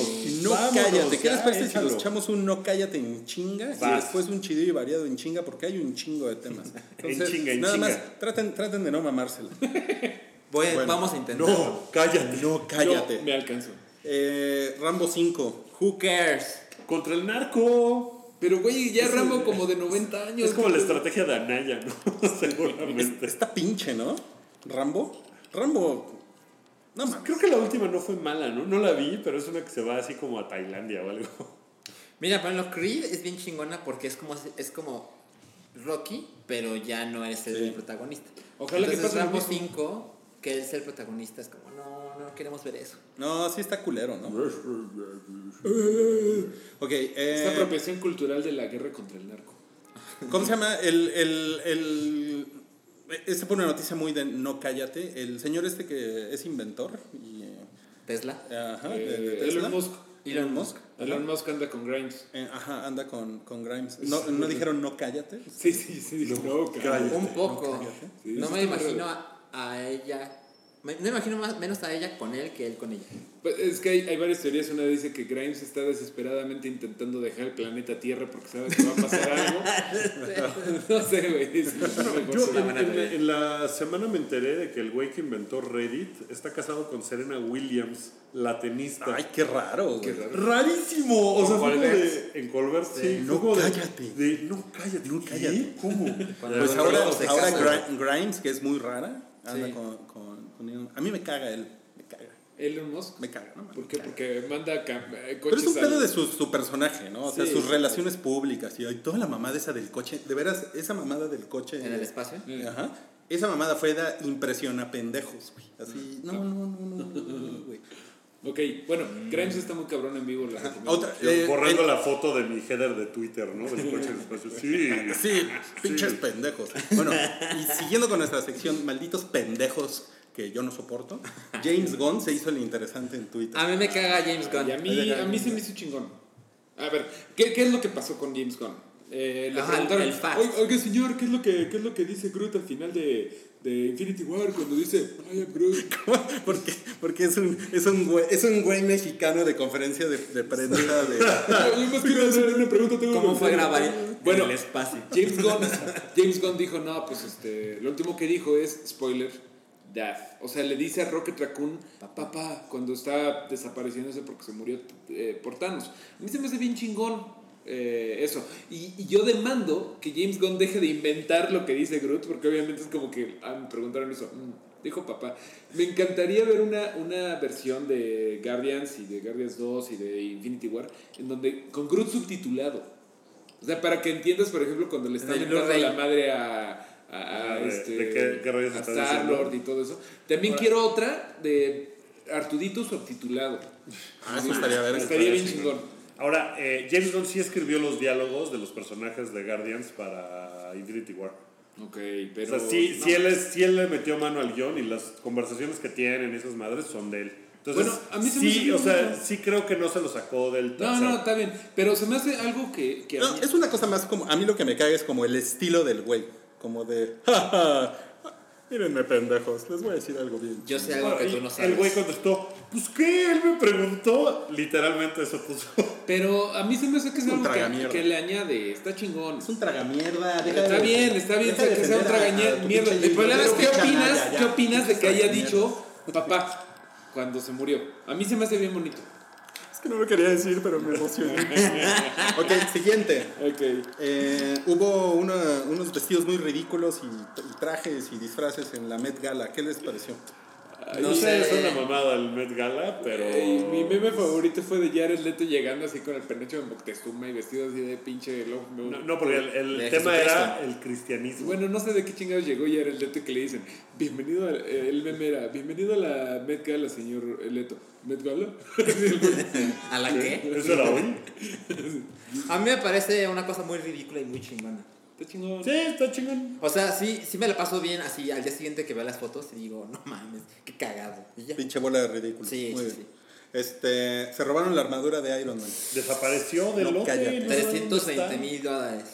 No vámonos, cállate. ¿Qué les parece si nos echamos un no cállate en chinga y después un chidillo y variado en chinga? Porque hay un chingo de temas. Entonces, chinga, en nada chinga. más traten, traten de no mamársela. Voy- Bueno. Vamos a intentar. No, cállate. No cállate. Yo me alcanzo. Eh, Rambo 5. Who cares? Contra el narco. Pero, güey, ya Rambo como de 90 años. Es como la estrategia de Anaya, ¿no? Seguramente. Está pinche, ¿no? Rambo. Rambo. No mames. Creo que la última no fue mala, ¿no? No la vi, pero es una que se va así como a Tailandia o algo. Mira, por ejemplo, Creed es bien chingona porque es como, es como Rocky, pero ya no es el Sí. protagonista. Ojalá que pase Rambo mismo. 5, que es el protagonista, es como, no, no queremos ver eso. No, sí está culero, ¿no? Ok, Esta eh, apropiación cultural de la guerra contra el narco. ¿cómo se llama? El, el, el, este fue una noticia muy de no cállate. El señor este que es inventor y, eh, Tesla. ajá, Eh, de Tesla. Elon Musk. Elon Musk. Elon Musk anda con Grimes. Eh, ajá, anda con, con Grimes. No, no dijeron no cállate. Sí, sí, sí. No, cállate. Un poco. Sí, no me imagino a ella. Me- No me imagino más, menos a ella con él que él con ella. Pues es que hay, hay varias teorías. Una dice que Grimes está desesperadamente intentando dejar el planeta Tierra porque sabe que va a pasar algo. no sé, güey. Yo en, en- en la semana me enteré de que el güey que inventó Reddit está casado con Serena Williams, la tenista. Ay, qué raro. Qué raro. Rarísimo. O sea, de. En Colbert, sí. no como de- cállate. De, no cállate. No ¿Qué? cállate. ¿Cómo? Cuando Pues ahora, ahora Grimes, que es muy rara, anda Sí. con, con, A mí me caga él. Me caga. Elon Musk. Me caga, ¿no? ¿Por qué? Porque manda cam- eh, Pero es un coches pedo al- de su, su personaje, ¿no? O sea, Sí. sus relaciones públicas y toda la mamada esa del coche. De veras, esa mamada del coche. En el espacio. Ajá. Esa mamada fue de impresiona pendejos, güey. Así, no, no, no, no, no, no, güey. Ok, bueno, Grimes está muy cabrón en vivo. la. Otra, eh, borrando la foto de mi header de Twitter, ¿no? Del coche del espacio. Sí. Sí, pinches pendejos. Bueno, y siguiendo con nuestra sección, malditos pendejos que yo no soporto, James Gunn se hizo el interesante en Twitter. A mí me caga James Gunn. Y a mí, a mí se me hizo chingón. A ver, ¿qué, qué es lo que pasó con James Gunn? Eh, le Ajá, preguntaron, el fact. "Oiga, señor, ¿qué es, lo que, ¿qué es lo que dice Groot al final de, de Infinity War cuando dice I am Groot? Porque, porque es un, es un güey, es un güey mexicano de conferencia de, de prensa de. Yo más quiero hacer una pregunta. tengo ¿Cómo fue hacer". grabar Bueno, en el espacio? James Gunn, James Gunn dijo, no, pues este, lo último que dijo es, spoiler, Dad. O sea, le dice a Rocket Raccoon, papá, cuando está desapareciéndose porque se murió eh, por Thanos. A mí se me hace bien chingón eh, eso. Y, y yo demando que James Gunn deje de inventar lo que dice Groot, porque obviamente es como que, ah, me preguntaron eso, mm, dijo papá. Me encantaría ver una, una versión de Guardians y de Guardians 2 y de Infinity War, en donde, con Groot subtitulado. O sea, para que entiendas, por ejemplo, cuando le están dando la madre a, a, a, Ah, de- este, de qué- qué rayos a estás Star-Lord diciendo. y todo eso. También quiero otra de Artudito subtitulado. Ah, eso estaría ver. Estaría bien chingón. Ahora, eh, James Gunn sí escribió los diálogos de los personajes de Guardians para Infinity War. Ok, pero... o sea, sí, no. sí, él es, sí él le metió mano al guion y las conversaciones que tienen esas madres son de él. Entonces, Bueno, a mí se me sí, hace o sea, bonito. sí creo que no se lo sacó del No, no, está bien. Pero se me hace algo que. que a No, mí- es una cosa más como. A mí lo que me cae es como el estilo del güey. Como de. "Ja, ja, Mírenme, pendejos. Les voy a decir algo bien. Yo sé algo que tú no el sabes. güey contestó, pues qué, él me preguntó, literalmente eso puso. Pero a mí se me hace que es Un algo que, tragamierda. que le añade. Está chingón. Es un tragamierda. Está bien, está bien deja de que sea un defender a- a tragañer tu mierda. pinche El problema es qué opinas, ya. qué opinas de que haya dicho papá cuando se murió. A mí se me hace bien bonito. Que no lo quería decir, pero me emocioné. ok, siguiente. Ok. Eh, hubo una- unos vestidos muy ridículos y, y trajes y disfraces en la Met Gala. ¿Qué les pareció? No sé, es una mamada el Met Gala, pero... mi meme favorito fue de Jared Leto llegando así con el penacho de Moctezuma y vestido así de pinche lobo. No, no, porque el, el tema Jesucristo. era el cristianismo. Bueno, no sé de qué chingados llegó Jared Leto y que le dicen, bienvenido, a, eh, el meme era, bienvenido a la Met Gala, señor Leto. ¿Met Gala? ¿A la qué? ¿Eso era hoy? A mí me parece una cosa muy ridícula y muy chingona. Está chingón. Sí, está chingón. O sea, sí, sí me la paso bien así al día siguiente que veo las fotos y digo, no mames, qué cagado. Y ya. Pinche bola de ridículo. Sí, Muy sí, bien. sí. Este, se robaron la armadura de Iron Man. Desapareció del No, lote. no sé dónde 320 está. mil dólares.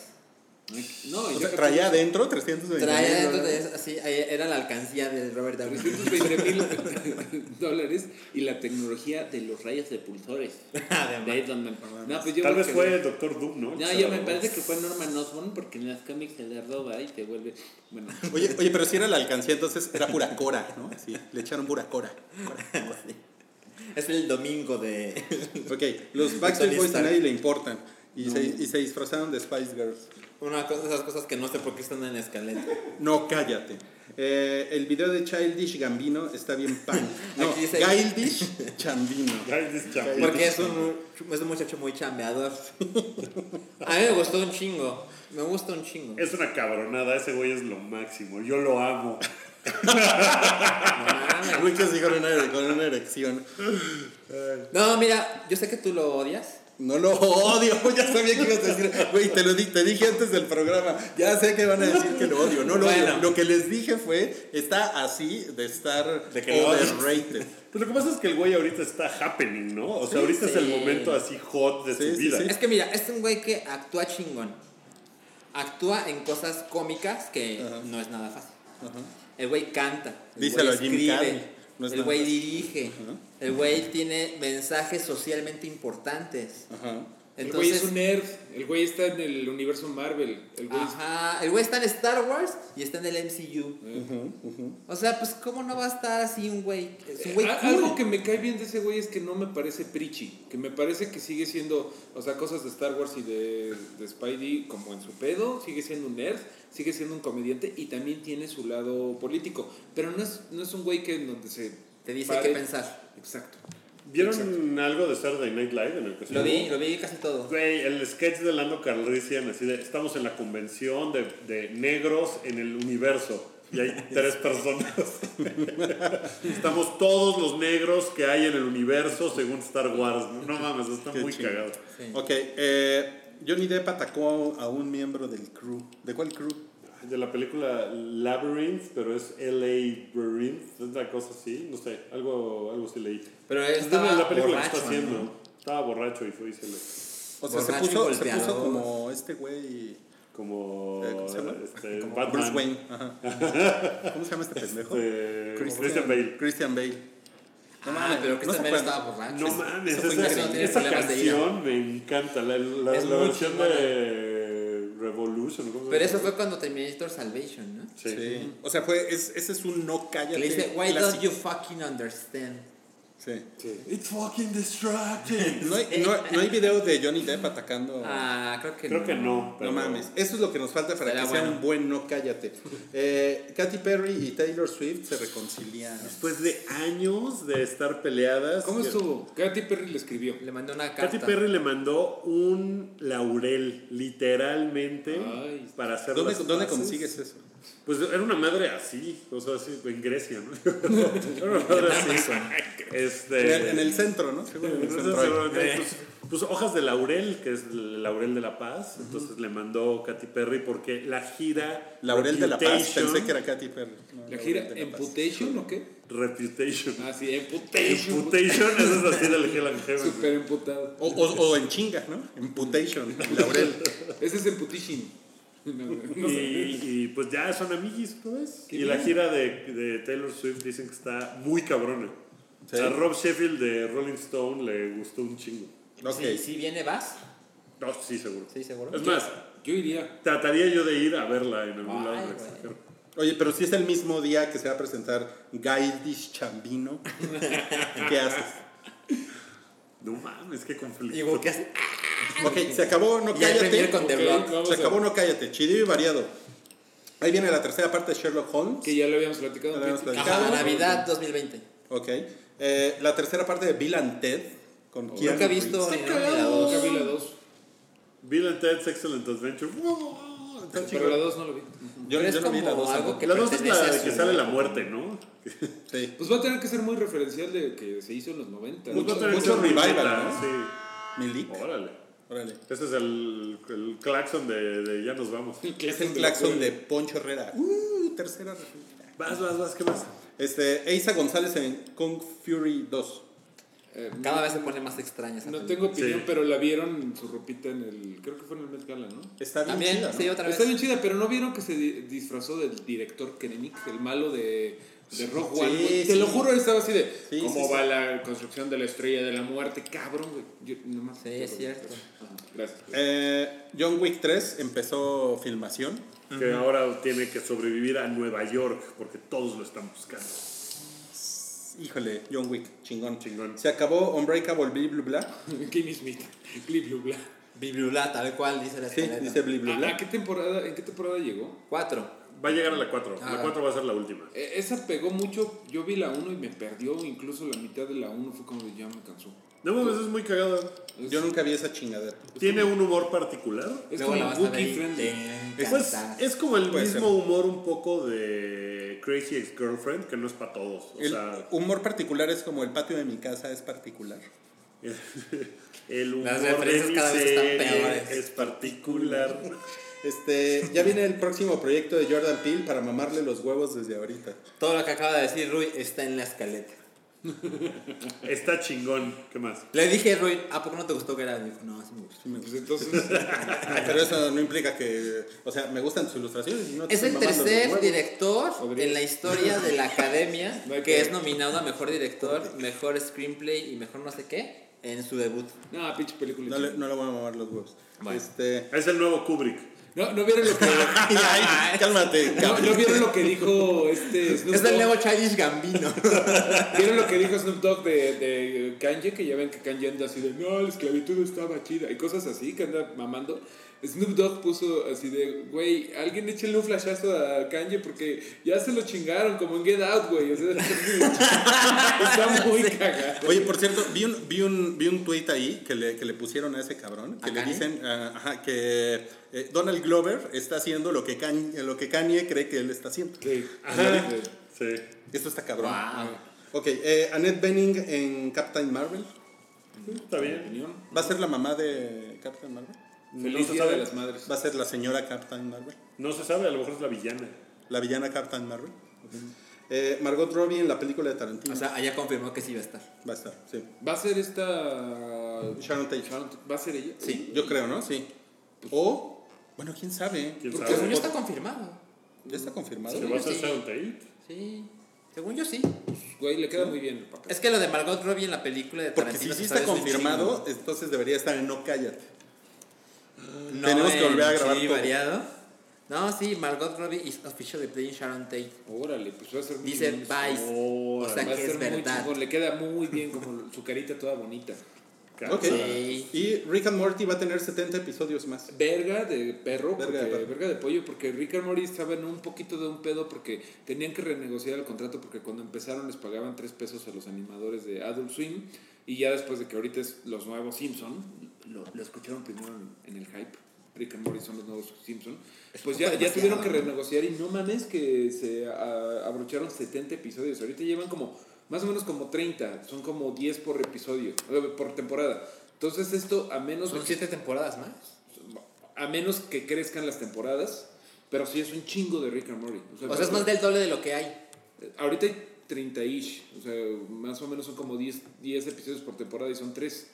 No, O yo sea, traía adentro 320 Traía mil dentro de dólares. eso, así, era la alcancía del Robert Downey. 320 mil dólares y la tecnología de los rayos de Iron Man. No, pues yo Tal vez fue Doctor Doom, ¿no? No, yo me parece que fue Norman Osborn porque en las cómics se le roba y se vuelve. Bueno, Oye, oye, pero si era la alcancía, entonces era pura cora, ¿no? Sí, le echaron pura cora. Cora. Es el domingo de... Ok, los Backstreet Boys a nadie le importan. Y, se, y se disfrazaron de Spice Girls. Una cosa, esas cosas que no sé por qué están en escaleta. No, cállate. Eh, el video de Childish Gambino está bien pan. No, Aquí dice- Childish Chambino. Porque es un, es un muchacho muy chambeador. A mí me gustó un chingo. Me gusta un chingo. Es una cabronada, ese güey es lo máximo. Yo lo amo. No mames. Muchos dijeron con una erección. No, mira, yo sé que tú lo odias. No lo odio, ya sabía que ibas a decir. Güey, te lo di- te dije antes del programa. Ya sé que van a decir que lo odio. No lo Bueno. odio. Lo que les dije fue: está así de estar De que overrated. Pues lo que pasa es que el güey ahorita está happening, ¿no? O sea, Sí, ahorita es el sí. momento así hot de Sí, su sí, vida. sí. Es que mira, es un güey que actúa chingón. Actúa en cosas cómicas que Ajá. no es nada fácil. Ajá. El güey canta. El Díselo güey a Jimmy escribe, Carrey, no el güey dirige. Ajá. El güey tiene mensajes socialmente importantes. Ajá. El güey es un nerd. El güey está en el universo Marvel. El güey es- ajá, el güey está en Star Wars y está en el MCU. O sea, pues cómo no va a estar así un güey, es un güey cool. Algo que me cae bien de ese güey es que no me parece preachy, que me parece que sigue siendo, o sea, cosas de Star Wars y de, de Spidey como en su pedo, sigue siendo un nerd, sigue siendo un comediante y también tiene su lado político, pero no es, no es un güey que en donde se... Te dice pare- qué pensar. Exacto. ¿Vieron algo de Saturday Night Live en el que Lo vi, lo vi casi todo. Güey, el sketch de Lando Calrissian, así de, estamos en la convención de, de negros en el universo. Y hay tres personas. estamos todos los negros que hay en el universo según Star Wars. No, No mames, está Qué muy chido. cagado. Sí. Ok, eh, Johnny Depp atacó a un miembro del crew. ¿De cuál crew? De la película Labyrinth, pero es L.A. Labyrinth, es una cosa así, no sé, algo, algo sí leí. Pero él Es de estaba la película borracho, que está haciendo. ¿no? Estaba borracho y fue y se le. O sea, se Borracho y puso, se puso como este güey. Como. eh, ¿Cómo se llama? Este, como Batman. Bruce Wayne. Ajá. ¿Cómo se llama este pendejo? Este, Christian Bale. Christian Bale. No Ah, mames, pero ¿no Christian se Bale estaba borracho. No mames, esa, no esa ira. canción me encanta. La, la, Es la versión de Revolution. ¿cómo se Pero eso fue cuando Terminator Salvation, ¿no? Sí. Sí. O sea, fue, es, ese es un no cállate. Que le dice, why clásico. don't you fucking understand? Sí. It's fucking distracting. No hay, no, no hay video de Johnny Depp atacando. Ah, creo que Creo no. que no. pero- No mames, eso es lo que nos falta para Será que sea bueno. un buen no cállate. Eh, Katy Perry y Taylor Swift se reconciliaron. Después de años de estar peleadas. ¿Cómo estuvo? Katy Perry le escribió. Le mandó una carta. Katy Perry le mandó un laurel, literalmente, Ay. para hacer ¿Dónde, las ¿dónde consigues eso? Pues era una madre así, o sea, así, en Grecia, ¿no? era una madre así. Este, En el, en el centro, ¿no? Seguro en el centro seguramente, pues, pues, hojas de laurel, que es el laurel de la paz. Entonces le mandó Katy Perry porque la gira. Laurel de la Paz, pensé que era Katy Perry. No, ¿La gira de la Paz. Emputation o qué? Reputation. Ah, sí, Emputation. Imputation, eso es así Hell and Heaven. Súper emputado. O, o, o en chinga, ¿no? Emputation, Laurel. Ese es Emputation. No, no sé. Y, y, pues ya son amiguis otra vez. Qué Y la gira de, de Taylor Swift dicen que está muy cabrona. Sí. A Rob Sheffield de Rolling Stone le gustó un chingo. Ok. Si, si viene, vas. No, sí, seguro. Sí, seguro. Es más, Yo iría. trataría yo de ir a verla en algún Ay, lado extranjero. Oye, pero si es el mismo día que se va a presentar Gaidis Chambino, ¿qué haces? No mames, qué conflicto. Que hace. Ok, se acabó, no Y cállate. con The Ok, Block. vamos Se acabó, no cállate. Chido y variado. Ahí viene la tercera parte de Sherlock Holmes. Que ya lo habíamos platicado. Lo habíamos platicado. Ajá, Navidad 2020. Ok. Eh, la tercera parte de Bill and Ted. Con Keanu Nunca he visto ni Está una ni la cagado. dos. Nunca vi la 2. Bill and Ted's Excellent Adventure. ¡Wow! Está Pero chingón. la 2 no lo vi. Yo, yo es no vi la como dos. algo que La dos es la de que sale la muerte, ¿no? Sí. Pues va a tener que ser muy referencial de que se hizo en los 90. Pues que mucho revival, ¿no? Sí. Milik. Órale. Órale. Ese es el, el claxon de, de Ya nos vamos. Es el claxon de Poncho Herrera. Uh, tercera referencia. Vas, vas, vas, ¿qué más? Este, Eiza González en Kung Fury 2. Eh, Cada vez se pone más extraña esa No película. tengo opinión, Sí. pero la vieron en su ropita en el. Creo que fue en el Met Gala, ¿no? Está bien También, chida, ¿no? sí, otra vez. Está bien chida, pero ¿no vieron que se di- disfrazó del director Krennic, el malo de, de Rock Sí, One? güey? sí. Te lo juro, estaba así de. Sí, ¿Cómo sí, va la construcción de la estrella de la muerte? Cabrón, güey. Yo nomás- Sí, es cierto. Ajá, gracias. Eh, John Wick 3 empezó filmación. Que ahora tiene que sobrevivir a Nueva York porque todos lo están buscando. Híjole, John Wick, chingón. Chingón. Se acabó Unbreakable Bli Blu Bla. Kimmy Smith. Bli, blu, bla. Bibliula, tal cual dice la Sí, escaleta. dice Bli Blu ¿A, a Bla. qué temporada, ¿En qué temporada llegó? Cuatro. Va a llegar a la 4. La Ah. 4 va a ser la última. Eh, esa pegó mucho. Yo vi la 1 y me perdió. Incluso la mitad de la 1 fue como de ya me cansó. No mames, es muy cagada. Es, Yo nunca vi esa chingadera. Tiene un humor particular. es Luego la como vas a ver Wookiee y friendly. te Pues es como el Puede mismo humor un poco de Crazy Ex-Girlfriend, que no es para todos. O El sea, humor particular es como el patio de mi casa es particular. el humor Las de mi cada vez están peores. es particular. Este, ya viene el próximo proyecto de Jordan Peele para mamarle los huevos desde ahorita. Todo lo que acaba de decir Rui está en la escaleta. Está chingón. ¿Qué más? Le dije, Rui, ¿a poco no te gustó que era? Dijo, no, sí me gustó. Pues entonces. Pero eso no implica que, o sea, me gustan sus ilustraciones. y no te Es el tercer director Podría. en la historia de la academia No que que- es nominado a mejor director, mejor screenplay y mejor no sé qué en su debut. No, pinche película. No le, no le voy a mamar los huevos. Bueno. Este, Es el nuevo Kubrick. No, no vieron lo que. ay, cálmate, No, cabrón. no vieron lo que dijo este Snoop Es el Dogg? nuevo Childish Gambino. ¿Vieron lo que dijo Snoop Dogg de, de Kanye? Que ya ven que Kanye anda así de, no, la esclavitud estaba chida. Y cosas así que anda mamando. Snoop Dogg puso así de, güey, alguien échenle un flashazo a Kanye porque ya se lo chingaron, como en Get Out, güey. O sea, está muy cagado. Oye, por cierto, vi un, vi un, vi un tweet ahí que le, que le pusieron a ese cabrón, que ¿A le Kanye? dicen ajá, que eh, Donald Glover está haciendo lo que, Kanye, lo que Kanye cree que él está haciendo. Sí. Ajá. Sí. Esto está cabrón. Wow. Ok, eh, Annette Bening en Captain Marvel. Está bien. Opinión. ¿Va a ser la mamá de Captain Marvel? Feliz se Día sabe. de las Madres. ¿Va a ser la señora Captain Marvel? No se sabe, a lo mejor es la villana. ¿La villana Captain Marvel? Eh, Margot Robbie en la película de Tarantino. O sea, allá confirmó que sí iba a estar. va a estar, sí. ¿Va a ser esta. Sharon Tate. Sharon- ¿Va a ser ella? Sí. Yo creo, ¿no? Sí. O, bueno, quién sabe. ¿Quién Porque sabe? Según yo está confirmado. ¿Ya está confirmado? ¿Se va a hacer Sí. Sharon Tate? Sí. Según yo sí. Güey, le queda muy bien el papel. Es que lo de Margot Robbie en la película de Porque Tarantino si sí se sabe está un confirmado, entonces debería estar en No Cállate. chingo. No tenemos que en volver a grabar Chili todo. variado. No, sí, Margot Robbie is officially playing Sharon Tate. Órale, pues va a ser muy Dice bien. Vice. Oh, o sea Va a que ser es muy verdad. chingón, le queda muy bien como su carita toda bonita. Ok. Sí. Y Rick and Morty va a tener 70 episodios más. Verga de perro, Verga porque, de perro. verga de pollo, porque Rick and Morty estaba en un poquito de un pedo porque tenían que renegociar el contrato porque cuando empezaron les pagaban 3 pesos a los animadores de Adult Swim y ya después de que ahorita es los nuevos Simpson, lo, lo escucharon primero en, en el hype. Rick and Morty son los nuevos Simpson, Es pues ya, ya tuvieron que renegociar y no mames que se a- abrocharon 70 episodios. Ahorita llevan como, más o menos como 30, son como 10 por episodio, eh, por temporada. Entonces esto, a menos, Son de que- siete temporadas más. a menos que crezcan las temporadas, pero sí es un chingo de Rick and Morty. O sea, es más del doble de lo que hay. Ahorita hay 30-ish, o sea, más o menos son como 10, 10 episodios por temporada y son 3.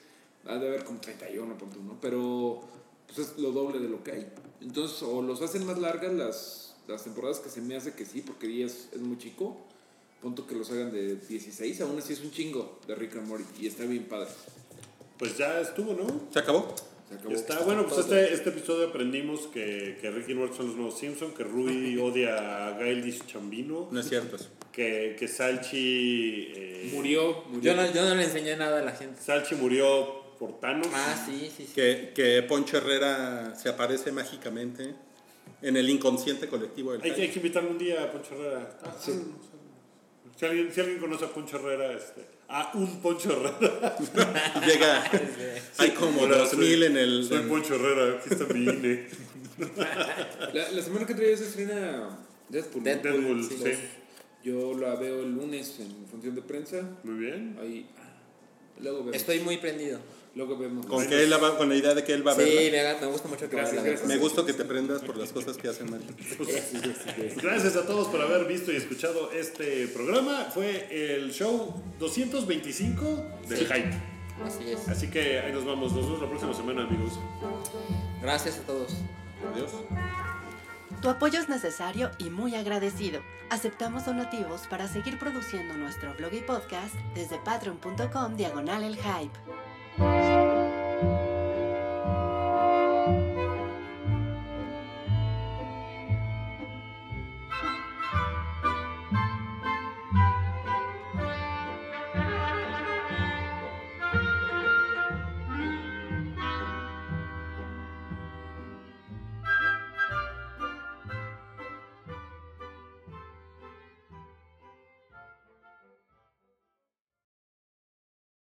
Ha de haber como 31, punto uno, pero pues es lo doble de lo que hay. Entonces, o los hacen más largas las, las temporadas que se me hace que sí, porque 10 es muy chico. Punto que los hagan de 16, aún así es un chingo de Rick and Morty y está bien padre. Pues ya estuvo, ¿no? ¿Se acabó? Se acabó. Está. Bueno, pues este, este episodio aprendimos que, que Ricky y Morty son los nuevos Simpson, que Rui odia a Gailish Chambino, No es cierto eso. que, que Salchi... eh, Murió, murió. Yo no, yo no le enseñé nada a la gente. Salchi murió por Thanos. Ah, sí, sí, sí. Que, que Poncho Herrera se aparece mágicamente en el inconsciente colectivo del Hay que, hay que invitarle un día a Poncho Herrera. Ah, sí. Si alguien, si alguien conoce a Poncho Herrera, este, a un Poncho Herrera. Llega, hay como Hola, 2000 soy- en el... Soy en- Poncho Herrera, aquí está mi INE. La, la semana que trae se estrena Deadpool. Deadpool, Deadpool, sí. sí. Yo la veo el lunes en función de prensa. Muy bien. Ahí. Luego vemos. Estoy muy prendido. Luego vemos. con, que él la va- con la idea de que él va a Sí, verla. me, me gusta mucho que gracias. Me gusta que te prendas por las cosas que hacen mal. Gracias a todos por haber visto y escuchado este programa. Fue el show 225 del Hype. Así es. Así que ahí nos vamos. Nos vemos la próxima semana, amigos. Gracias a todos. Adiós. Tu apoyo es necesario y muy agradecido. Aceptamos donativos para seguir produciendo nuestro blog y podcast desde patreon.com diagonal el hype. Thank you.